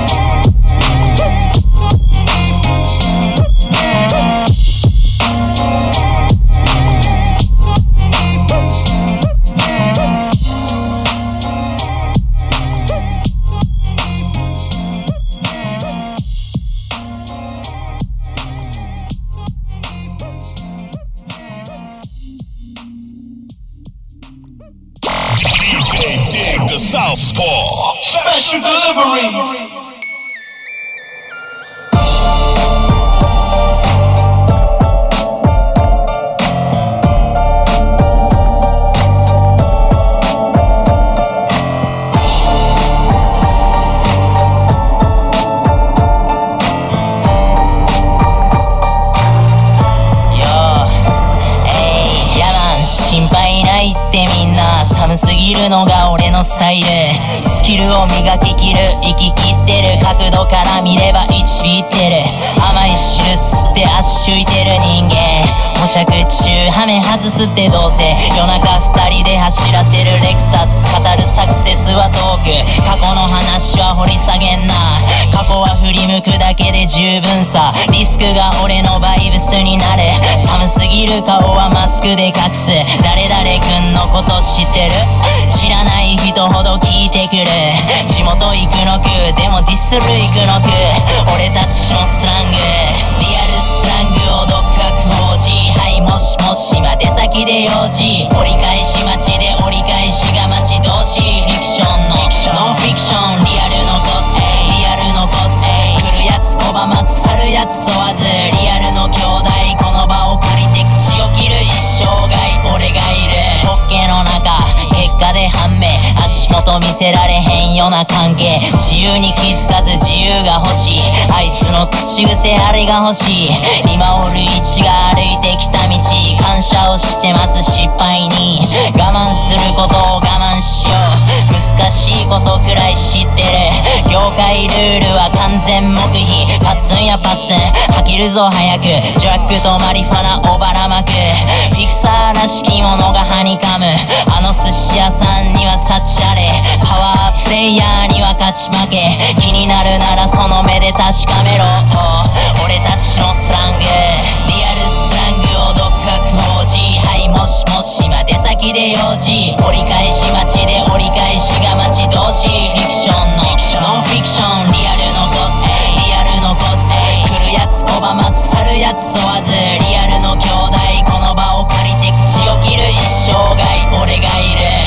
O: を磨ききる。生ききってる角度から見れば1ビってる。甘い汁吸って足浮いてる人間。模釈中ハメ外すってどうせ。夜中2人で走らせるレクサス。語るサクセスはトーク。過去の話は掘り下げんな。過去は振り向くだけで十分さ。リスクが俺のバイブスになる寒すぎる顔はマスクで隠す。誰々くんのこと知ってる？知らない人ほど聞いてくる。地元行くのくでもディスる行くのく俺たちのスラング。リアルスラングを独学王子はいもしもしま出先で用事。折り返し待ちで折り返しが待ち遠しフィクションのノンフィクション。リアルの個性。リアルの個性。来るやつ拒まず去るやつ問わず。リアルの兄弟。この場を借りて口を切る一生涯。俺がいる。ポッケの中。果で判明。足元見せられへんような関係。自由に気づかず自由が欲しい。あいつの口癖あれが欲しい。今おる位置が歩いてきた道。感謝をしてます失敗に。我慢することを我慢しよう。難しいことくらい知ってる。業界ルールは完全黙秘。パッツンやパッツン。吐けるぞ早く。ジャックとマリファナをばらまく。フィクサーらしきものがはにかむ。あの寿司屋さんには幸あれ。パワープレイヤーには勝ち負け。気になるならその目で確かめろ。俺たちのスラング。リアルスラングを独学。王子はいもしもし。ま出先で用事。折り返し待ちで折り返ししいフィクションのノンフィクションリアルの個性リアルの個性来るやつ拒まず去るやつ問わずリアルの兄弟この場を借りて口を切る一生涯俺がいる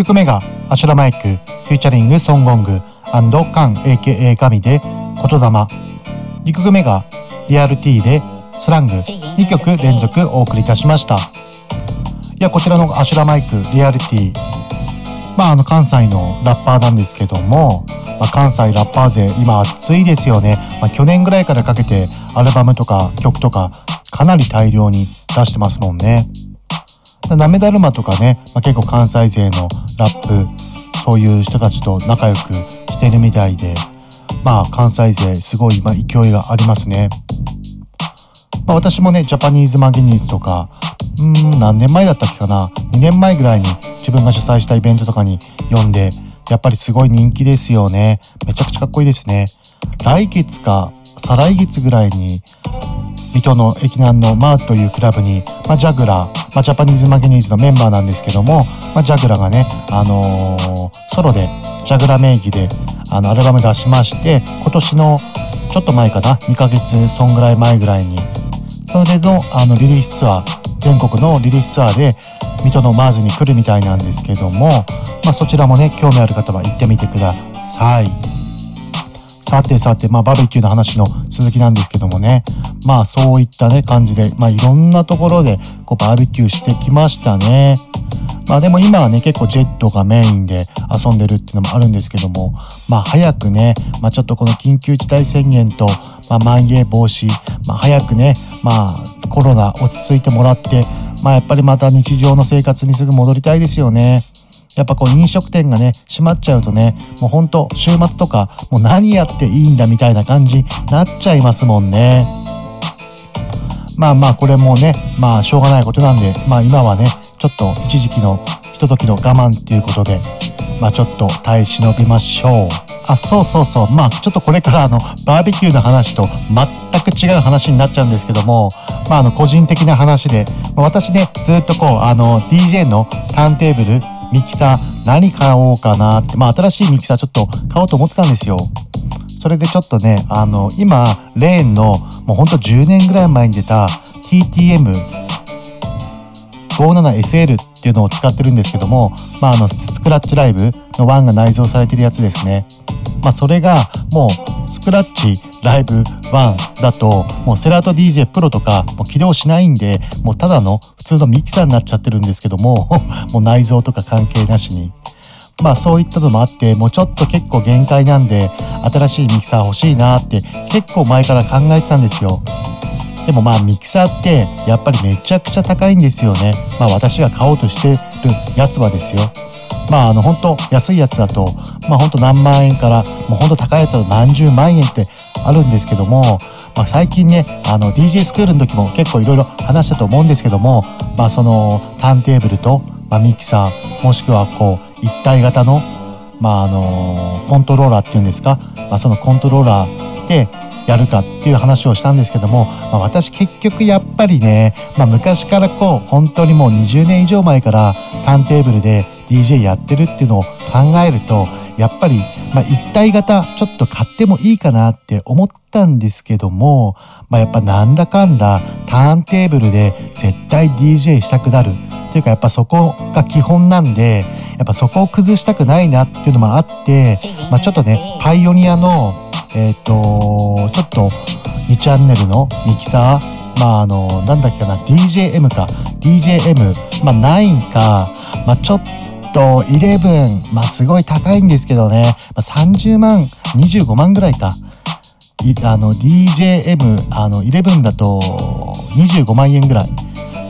D: 曲目がアシュラマイク featuring ソンゴングカン AKA ガミで言霊2曲目がリアルティでスラング。2曲連続お送りいたしました。いやこちらのアシュラマイクリアルティまああの関西のラッパーなんですけども、まあ、関西ラッパー勢今熱いですよね、まあ、去年ぐらいからかけてアルバムとか曲とかかなり大量に出してますもんね。なめだるまとかね、まあ、結構関西勢のラップそういう人たちと仲良くしてるみたいでまあ関西勢すごい今勢いがありますね。まあ、私もねジャパニーズマギニーズとかうん何年前だったっけかな2年前ぐらいに自分が主催したイベントとかに呼んでやっぱりすごい人気ですよねめちゃくちゃかっこいいですね来月か再来月ぐらいに水戸の駅南のマーというクラブに、まあ、ジャグラー、まあ、ジャパニーズマギニーズのメンバーなんですけども、まあ、ジャグラがね、あのー、ソロでジャグラ名義であのアルバム出しまして今年のちょっと前かな2ヶ月そんぐらい前ぐらいにそれのあのリリースツアー全国のリリースツアーで水戸のマーズに来るみたいなんですけども、まあ、そちらもね興味ある方は行ってみてください。さてさて、まあ、バーベキューの話の続きなんですけどもね、まあ、そういったね、感じで、まあ、いろんなところで、こう、バーベキューしてきましたね。まあ、でも今はね、結構ジェットがメインで遊んでるっていうのもあるんですけども、まあ、早くね、まあ、ちょっとこの緊急事態宣言と、まあ、まん延防止、まあ、早くね、まあ、コロナ落ち着いてもらって、まあ、やっぱりまた日常の生活にすぐ戻りたいですよね。やっぱこう飲食店がね、閉まっちゃうとね、もうほんと週末とか、もう何やっていいんだみたいな感じになっちゃいますもんね。まあまあこれもね、まあしょうがないことなんで、まあ今はね、ちょっと一時期のひとときの我慢っていうことで、まあちょっと耐え忍びましょう。あ、そうそうそう。まあちょっとこれからあの、バーベキューの話と全く違う話になっちゃうんですけども、まああの、個人的な話で、まあ、私ね、ずっとこう、あの、DJ のターンテーブル、ミキサー何買おうかなって、まあ新しいミキサーちょっと買おうと思ってたんですよ。それでちょっとね、あの、今、レーンの、もうほんと10年ぐらい前に出た TTM 57SL っていうのを使ってるんですけども、まあ、あのスクラッチライブの1が内蔵されてるやつですね。まあ、それがもうスクラッチライブ1だともうセラート DJ プロとかもう起動しないんでもうただの普通のミキサーになっちゃってるんですけどももう内蔵とか関係なしに。まあそういったのもあってもうちょっと結構限界なんで新しいミキサー欲しいなって結構前から考えてたんですよ。でもまあミキサーってやっぱりめちゃくちゃ高いんですよね。まあ私が買おうとしてるやつはですよ。まああの本当安いやつだと、まあ本当何万円からもう本当高いやつだと何十万円ってあるんですけども、まあ、最近ねあの DJ スクールの時も結構いろいろ話したと思うんですけども、まあそのターンテーブルと、まあ、ミキサーもしくはこう一体型のまああのコントローラーっていうんですか、まあ、そのコントローラーでやるかっていう話をしたんですけども、まあ、私結局やっぱりね、まあ、昔からこう本当にもう20年以上前からターンテーブルで DJ やってるっていうのを考えるとやっぱり、まあ、一体型ちょっと買ってもいいかなって思ったんですけども、まあ、やっぱなんだかんだターンテーブルで絶対 DJ したくなる。っていうかやっぱそこが基本なんでやっぱそこを崩したくないなっていうのもあって、まあ、ちょっとねパイオニアのえっ、ー、とちょっと2チャンネルのミキサーまああのなんだっけかな DJM か。DJM まあ9か。まあちょっと11まあすごい高いんですけどね、まあ、30万25万ぐらいか。あの DJM あの11だと25万円ぐらい。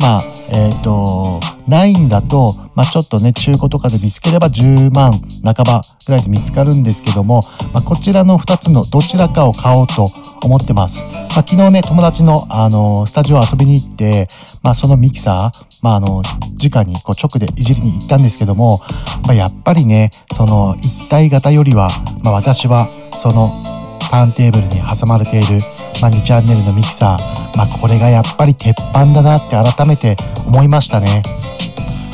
D: まあえっ、ー、と9だと、まあ、ちょっとね中古とかで見つければ10万半ばぐらいで見つかるんですけども、まあ、こちらの2つのどちらかを買おうと思ってます、まあ、昨日ね友達の、あのスタジオ遊びに行って、まあ、そのミキサー、まあ、あの直にこう直でいじりに行ったんですけども、まあ、やっぱりねその一体型よりは、まあ、私はそのターンテーブルに挟まれている、まあ、2チャンネルのミキサー、まあ、これがやっぱり鉄板だなって改めて思いましたね。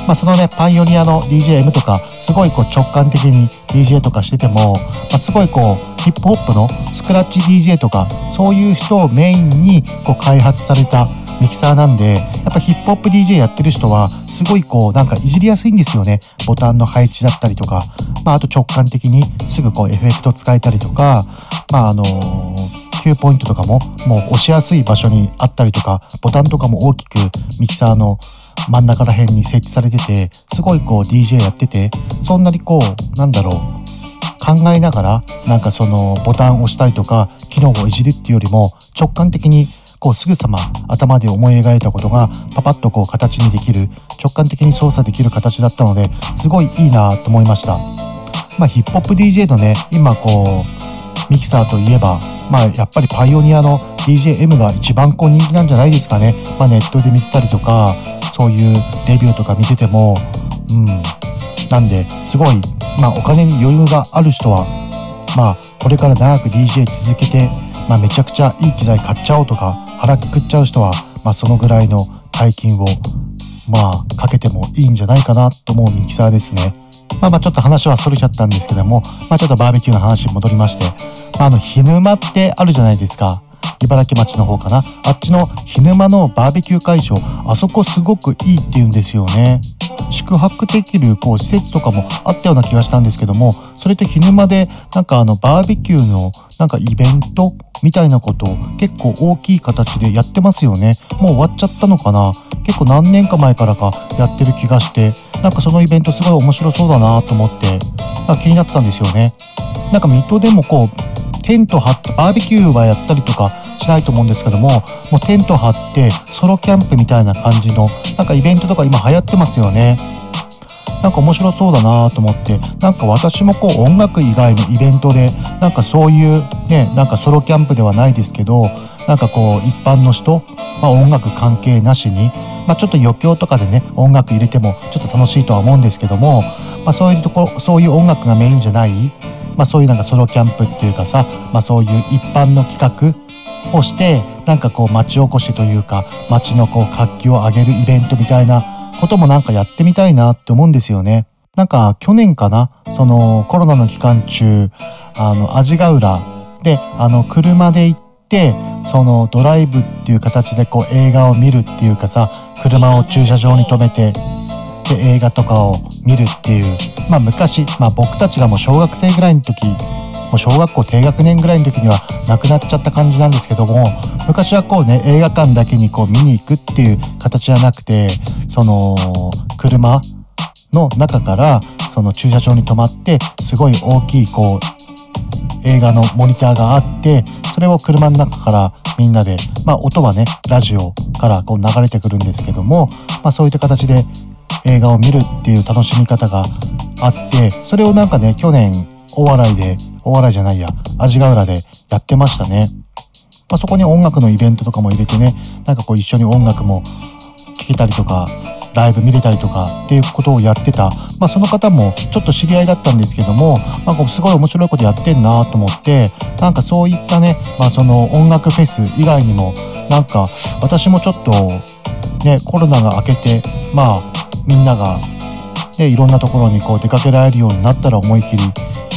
D: まあ、そのね、パイオニアの DJM とか、すごいこう直感的に DJ とかしてても、まあ、すごいこう、ヒップホップのスクラッチ DJ とかそういう人をメインにこう開発されたミキサーなんでやっぱヒップホップ DJ やってる人はすごいこうなんかいじりやすいんですよね。ボタンの配置だったりとか、まあ、あと直感的にすぐこうエフェクト使えたりとか。まああの9ポイントとかももう押しやすい場所にあったりとか。ボタンとかも大きくミキサーの真ん中ら辺に設置されててすごいこう DJ やっててそんなにこうなんだろう考えながらなんかそのボタンを押したりとか機能をいじるっていうよりも直感的にこうすぐさま頭で思い描いたことがパパッとこう形にできる直感的に操作できる形だったのですごいいいなと思いました。まあ、ヒップホップ DJ のね今こうミキサーといえば、まあ、やっぱりパイオニアの DJM が一番こう人気なんじゃないですかね、まあ、ネットで見てたりとかそういうレビューとか見ててもうんなんですごい、まあ、お金に余裕がある人はまあこれから長く DJ 続けて、まあ、めちゃくちゃいい機材買っちゃおうとか腹くくっちゃう人は、まあ、そのぐらいの大金をまあかけてもいいんじゃないかなと思うミキサーですね。まあまあちょっと話はそれちゃったんですけども、まあちょっとバーベキューの話に戻りまして、まあ、あの、日沼ってあるじゃないですか。茨城町の方かな。あっちの日沼のバーベキュー会場、あそこすごくいいって言うんですよね。宿泊できるこう施設とかもあったような気がしたんですけども、それと日沼でなんかあのバーベキューのなんかイベントみたいなことを結構大きい形でやってますよね。もう終わっちゃったのかな？結構何年か前からかやってる気がして、なんかそのイベントすごい面白そうだなと思って、気になったんですよね。なんか水戸でもこう、テント張ってバーベキューはやったりとかしないと思うんですけどももうテント張ってソロキャンプみたいな感じのなんかイベントとか今流行ってますよね。なんか面白そうだなと思ってなんか私もこう音楽以外のイベントでなんかそういうねなんかソロキャンプではないですけどなんかこう一般の人、まあ、音楽関係なしに、まあ、ちょっと余興とかでね音楽入れてもちょっと楽しいとは思うんですけども、まあ、そういうところそういう音楽がメインじゃないまあ、そういうなんかソロキャンプっていうかさ、まあ、そういう一般の企画をしてなんかこう町おこしというか町のこう活気を上げるイベントみたいなこともなんかやってみたいなって思うんですよね。なんか去年かなそのコロナの期間中あの味ヶ浦であの車で行ってそのドライブっていう形でこう映画を見るっていうかさ車を駐車場に止めてで映画とかを見るっていう、まあ、昔、まあ、僕たちがもう小学生ぐらいの時もう小学校低学年ぐらいの時にはなくなっちゃった感じなんですけども昔はこうね映画館だけにこう見に行くっていう形じゃなくてその車の中からその駐車場に止まってすごい大きいこう映画のモニターがあってそれを車の中からみんなで、まあ、音はねラジオからこう流れてくるんですけども、まあ、そういった形で映画を見るっていう楽しみ方があってそれをなんかね去年大笑いで大笑いじゃないや味ヶ浦でやってましたね、まあ、そこに音楽のイベントとかも入れてねなんかこう一緒に音楽も聴けたりとかライブ見れたりとかっていうことをやってた、まあ、その方もちょっと知り合いだったんですけども、まあ、すごい面白いことやってんなと思ってなんかそういったね、まあ、その音楽フェス以外にもなんか私もちょっとねコロナが明けてまあみんなが、ね、いろんなところにこう出かけられるようになったら思い切り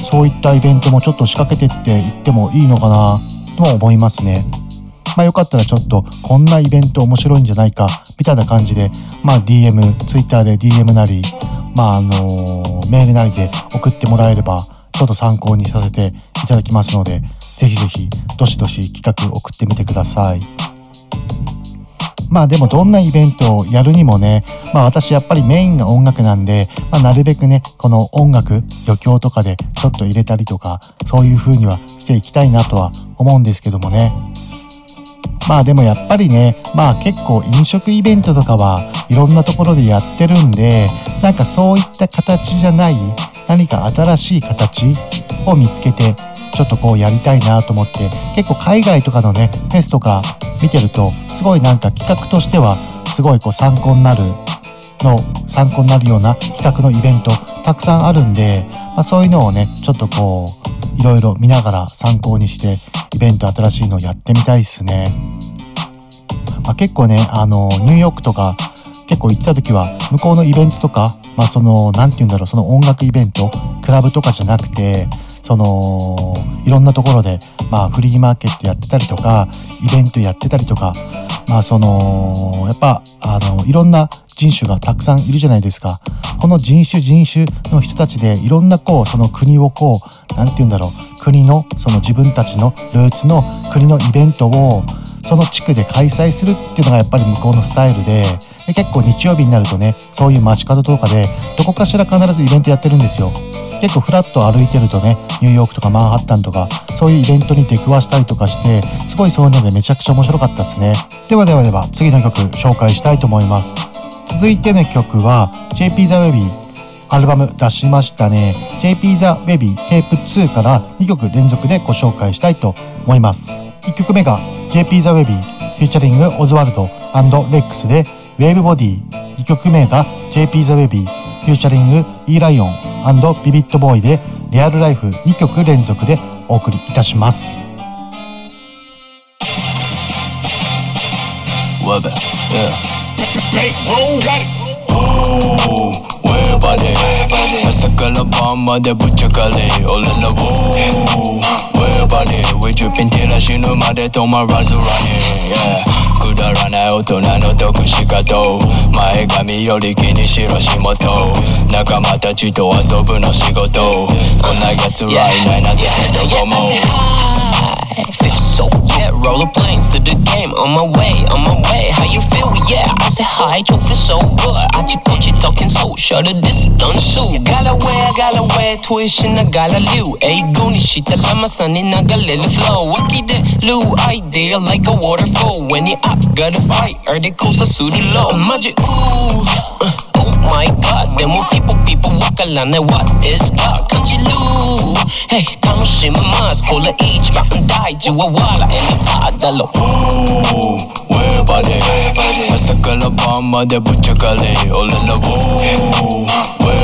D: そういったイベントもちょっと仕掛けてっていってもいいのかなとは思いますね。まあ、よかったらちょっとこんなイベント面白いんじゃないかみたいな感じで、まあ、DM、Twitter で DM なり、まああのメールなりで送ってもらえればちょっと参考にさせていただきますので、ぜひぜひどしどし企画送ってみてください。まあでもどんなイベントをやるにもね、まあ私やっぱりメインが音楽なんで、まあなるべくね、この音楽、余興とかでちょっと入れたりとか、そういう風にはしていきたいなとは思うんですけどもね。まあでもやっぱりね、まあ結構飲食イベントとかはいろんなところでやってるんで、なんかそういった形じゃない何か新しい形を見つけてちょっとこうやりたいなと思って結構海外とかのねフェスとか見てるとすごいなんか企画としてはすごいこう参考になるの参考になるような企画のイベントたくさんあるんで、まあ、そういうのをねちょっとこういろいろ見ながら参考にしてイベント新しいのをやってみたいですね。まあ、結構ねあのニューヨークとか結構行ってた時は向こうのイベントとかまあその何て言うんだろうその音楽イベントクラブとかじゃなくてそのいろんなところで、まあ、フリーマーケットやってたりとかイベントやってたりとか、まあ、そのやっぱあのいろんな人種がたくさんいるじゃないですか。この人種人種の人たちでいろんなこうその国をこう何て言うんだろう。国のその自分たちのルーツの国のイベントをその地区で開催するっていうのがやっぱり向こうのスタイルでで結構日曜日になるとねそういう街角とかでどこかしら必ずイベントやってるんですよ。結構フラッと歩いてるとねニューヨークとかマンハッタンとかそういうイベントに出くわしたりとかしてすごいそういうのでめちゃくちゃ面白かったですね。ではではでは次の曲紹介したいと思います。続いての曲は JP ザ・ウェビーアルバム出しましたね。JP ザ・ウェビーテープ2から2曲連続でご紹介したいと思います。1曲目が JP THE WAVY featuring OZworldレックスでウェーブボディ2曲目が JP ザ・ウェビーフューチャリング E ライオンビビットボーイでリアルライフ2曲連続でお送りいたします。
P: Weather, yeah. Ooh, where body? 朝から晩までぶっちゃかれ俺らを Where body? We dripping 照ら死ぬまで止まらず running yeah. くだらない大人の得し方前髪より気にしろ仕事仲間たちと遊ぶの仕事こんな奴らいないなぜどこも
Q: Feel so yeah, rollerblades to the game. On my way, on my way. How you feel? Yeah, I said hi, you feel so good. I just coach you talking so shut it this done so. Gala way, gala way, tuition na gala liu. Ay, goni shita lama sunny na galil flow. Waki de lu idea like a waterfall. When you up, gotta fight, or the coast is suited low. Magic, ooh. uh, my god, でもピポピポわからない What is God. 感じる Hey 楽しみますこれ一番大事は笑えなかったろ
P: Where body? 朝から晩までぶっちゃかれ俺ら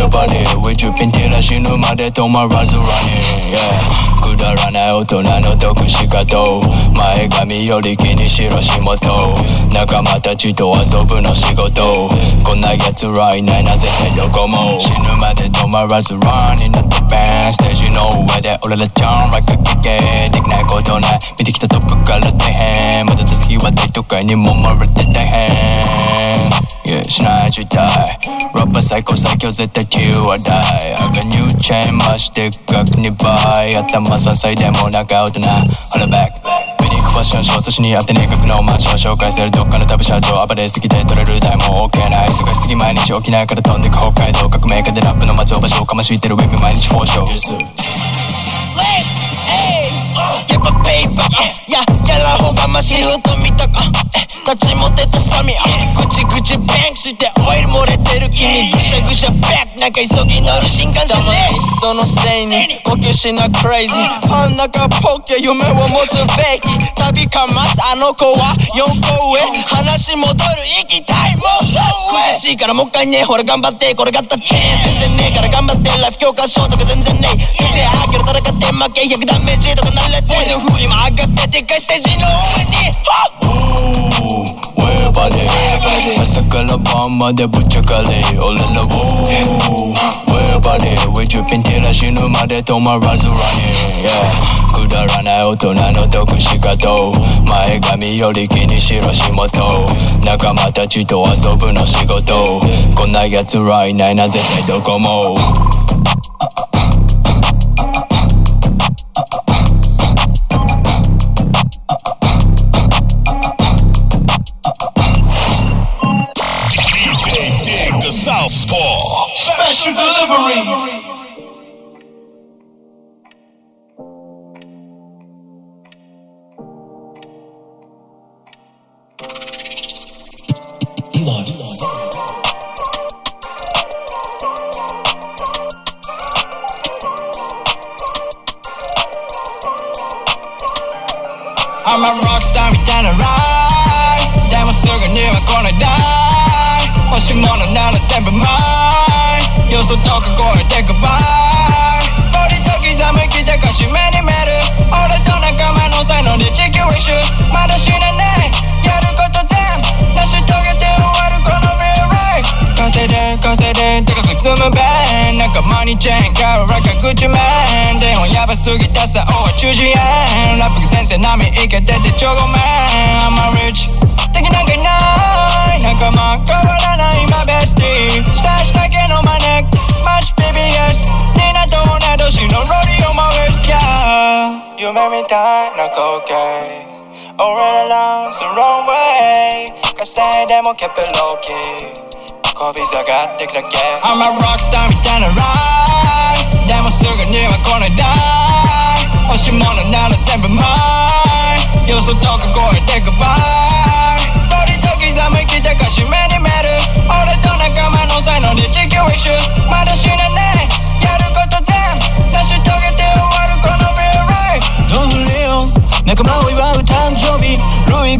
P: を Where body? We dripping 照ら死ぬまで止まらずラニー、yeah. くだらない大人の得し方前髪より気にしろ仕事仲間たちと遊ぶの仕事こんな奴らいないな絶対どこも死ぬまで止まらず running at the band ステージの上で俺らジャンライク聞けできないことない見てきたトップから大変まだ手すきは大都会にもまれて大変 Yeah, しないラッパー最高最強絶対 Q は大。あがニューチェン増して額2倍頭3歳でも長大人 Holla back ユニークファッションショートしにあってね学のマンション紹介するどっかの旅社長暴れすぎて取れる台も OK ない忙しすぎ毎日沖縄から飛んでく北海道革命家でラップの松尾場所をかましいてるウェブ毎日フォーショー Yes,
A: Get my paper, uh, yeah, ギャラほがましい音見たか、uh, 立ちも出たサミ、uh, ぐちぐちバンクしてオイル漏れてる君ぐしゃぐしゃバックなんか急ぎ乗る新幹線ね
Q: 人のせいに呼吸しなクレイジーパン中ポッケ夢を持つべき旅かますあの子は4個上話戻る行きたいもう
A: 苦しいからもう一回ねほら頑張ってこれがったチェーン全然ねえから頑張ってライフ教科書とか全然ねえ先生あげる戦って負け100ダメージとか慣れてる風今上がってでっかいステージの上に
P: Where body? 朝から晩までぶっちゃかれ俺らを Where body? We dripping 照ら死ぬまで止まらず running yeah くだらない大人の得し方前髪より気にしろ仕事仲間たちと遊ぶの仕事こんな奴らいないな絶対どこも
R: 買うらか口面電話やばすぎたさおい中耳炎ラップ先生並みいけててちょごめん I'm a rich 敵なんかいない仲間変わらない今ベスティ下下系のマネマッチ PBS ニナと同い年のロリオもウェスキャー夢みたいな光景俺ら lost the wrong way 稼いでもケプロキこび下がってくだけ I'm a rockstar みたいなライでもすぐには来ないだ欲しいものなら全部マイよそとか声で goodbye ボディと刻むきたかしめに見る。俺と仲間の才能で地球一周まだ死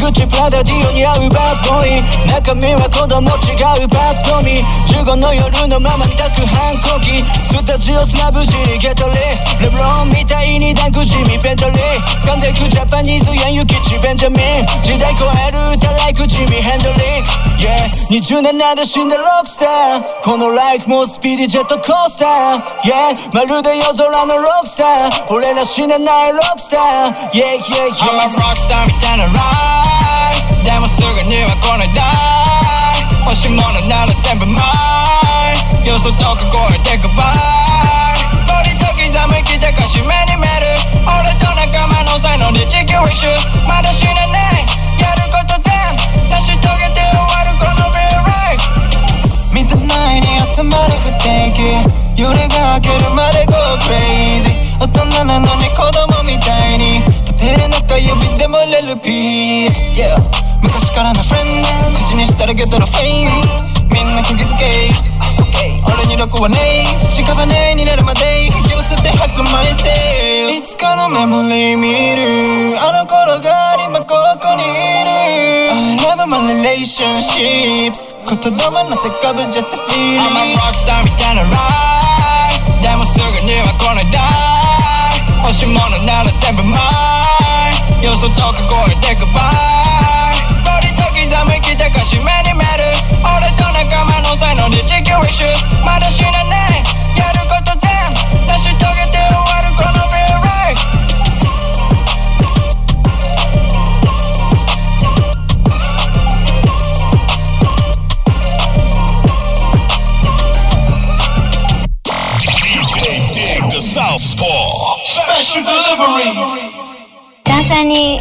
R: ルイ・グチ・プラダ・ディオに合うバッドボーイ中身は子供違うバッドミ15の夜のまま見たく反抗期スタジオスナブジーゲトリーレブロンみたいにダンク地味ベントリー掴んでくジャパニーズやんゆきちベンジャミン時代超える歌ライクジミヘンドリック Yeah 27で死んだロックスターこのライフもスピーディジェットコースター Yeah まるで夜空のロックスター俺ら死なないロックスター Yeah yeah yeah I'm a rockstar みたいなライでもすぐには来ないだ欲しいものなら全部マイよそとか声で goodbye ボディと刻む生きた歌詞目に見る俺と仲間の才能で地球一周まだ死なないやること全成し遂げて終わるこの real life ミッドナイに集まる不定期夜が明けるまで go crazy 大人なのに子供みたいに。る中指でもれるピース。Yeah 昔からのフレンド。口にしたらゲットのフェイム。みんな釘付け。俺に録はねえ。屍になるまで。引き寄せて吐くマイセルいつかのメモリー見る。あの頃が今ここにいる。I love my relationships 言霊のせかぶ just a feeling I'm a rockstar みたいなライでもすぐには来ない。だ欲しいものなら全部マイよそとか声で goodbye ボディと刻む生きてかしめにめる。俺と仲間の才能で地球一周。まだ死なないやること全部成し遂げてる。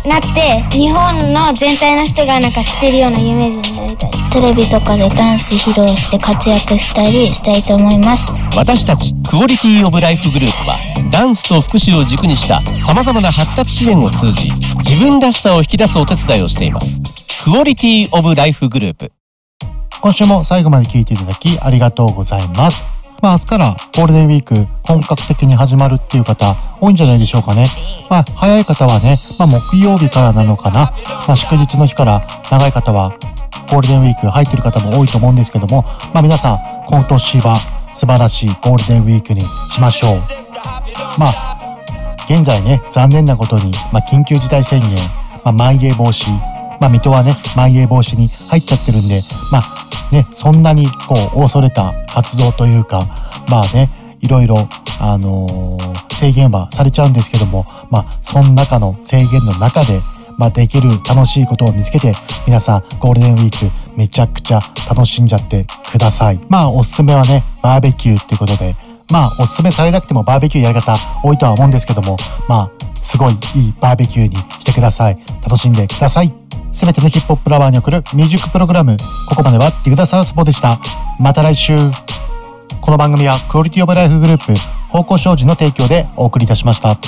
I: になって日本の全体の人がなんか知ってるような有名人になりたいテレビとかでダンス披露して活躍したりしたいと思います。
J: 私たちクオリティオブライフグループはダンスと福祉を軸にした様々な発達支援を通じ自分らしさを引き出すお手伝いをしています。クオリティオブライフグループ。
D: 今週も最後まで聞いていただきありがとうございます。まあ明日からゴールデンウィーク本格的に始まるっていう方多いんじゃないでしょうかね。まあ早い方はね、まあ木曜日からなのかな。まあ祝日の日から長い方はゴールデンウィーク入ってる方も多いと思うんですけども、まあ皆さん今年は素晴らしいゴールデンウィークにしましょう。まあ現在ね、残念なことに、まあ、緊急事態宣言、まあ、まん延防止、まあ、水戸はね、まん延防止に入っちゃってるんで、まあ、ね、そんなに、こう、恐れた活動というか、まあね、いろいろ、あのー制限はされちゃうんですけども、まあ、その中の制限の中で、まあ、できる楽しいことを見つけて、皆さん、ゴールデンウィーク、めちゃくちゃ楽しんじゃってください。まあ、おすすめはね、バーベキューっていうことで、まあ、おすすめされなくてもバーベキューやる方多いとは思うんですけども、まあ、すごいいいバーベキューにしてください。楽しんでください。すべてのヒップホップラバーに送るミュージックプログラム。ここまではディグダサウスポーでした。また来週。この番組はクオリティオブライフグループ、方向障子の提供でお送りいたしました。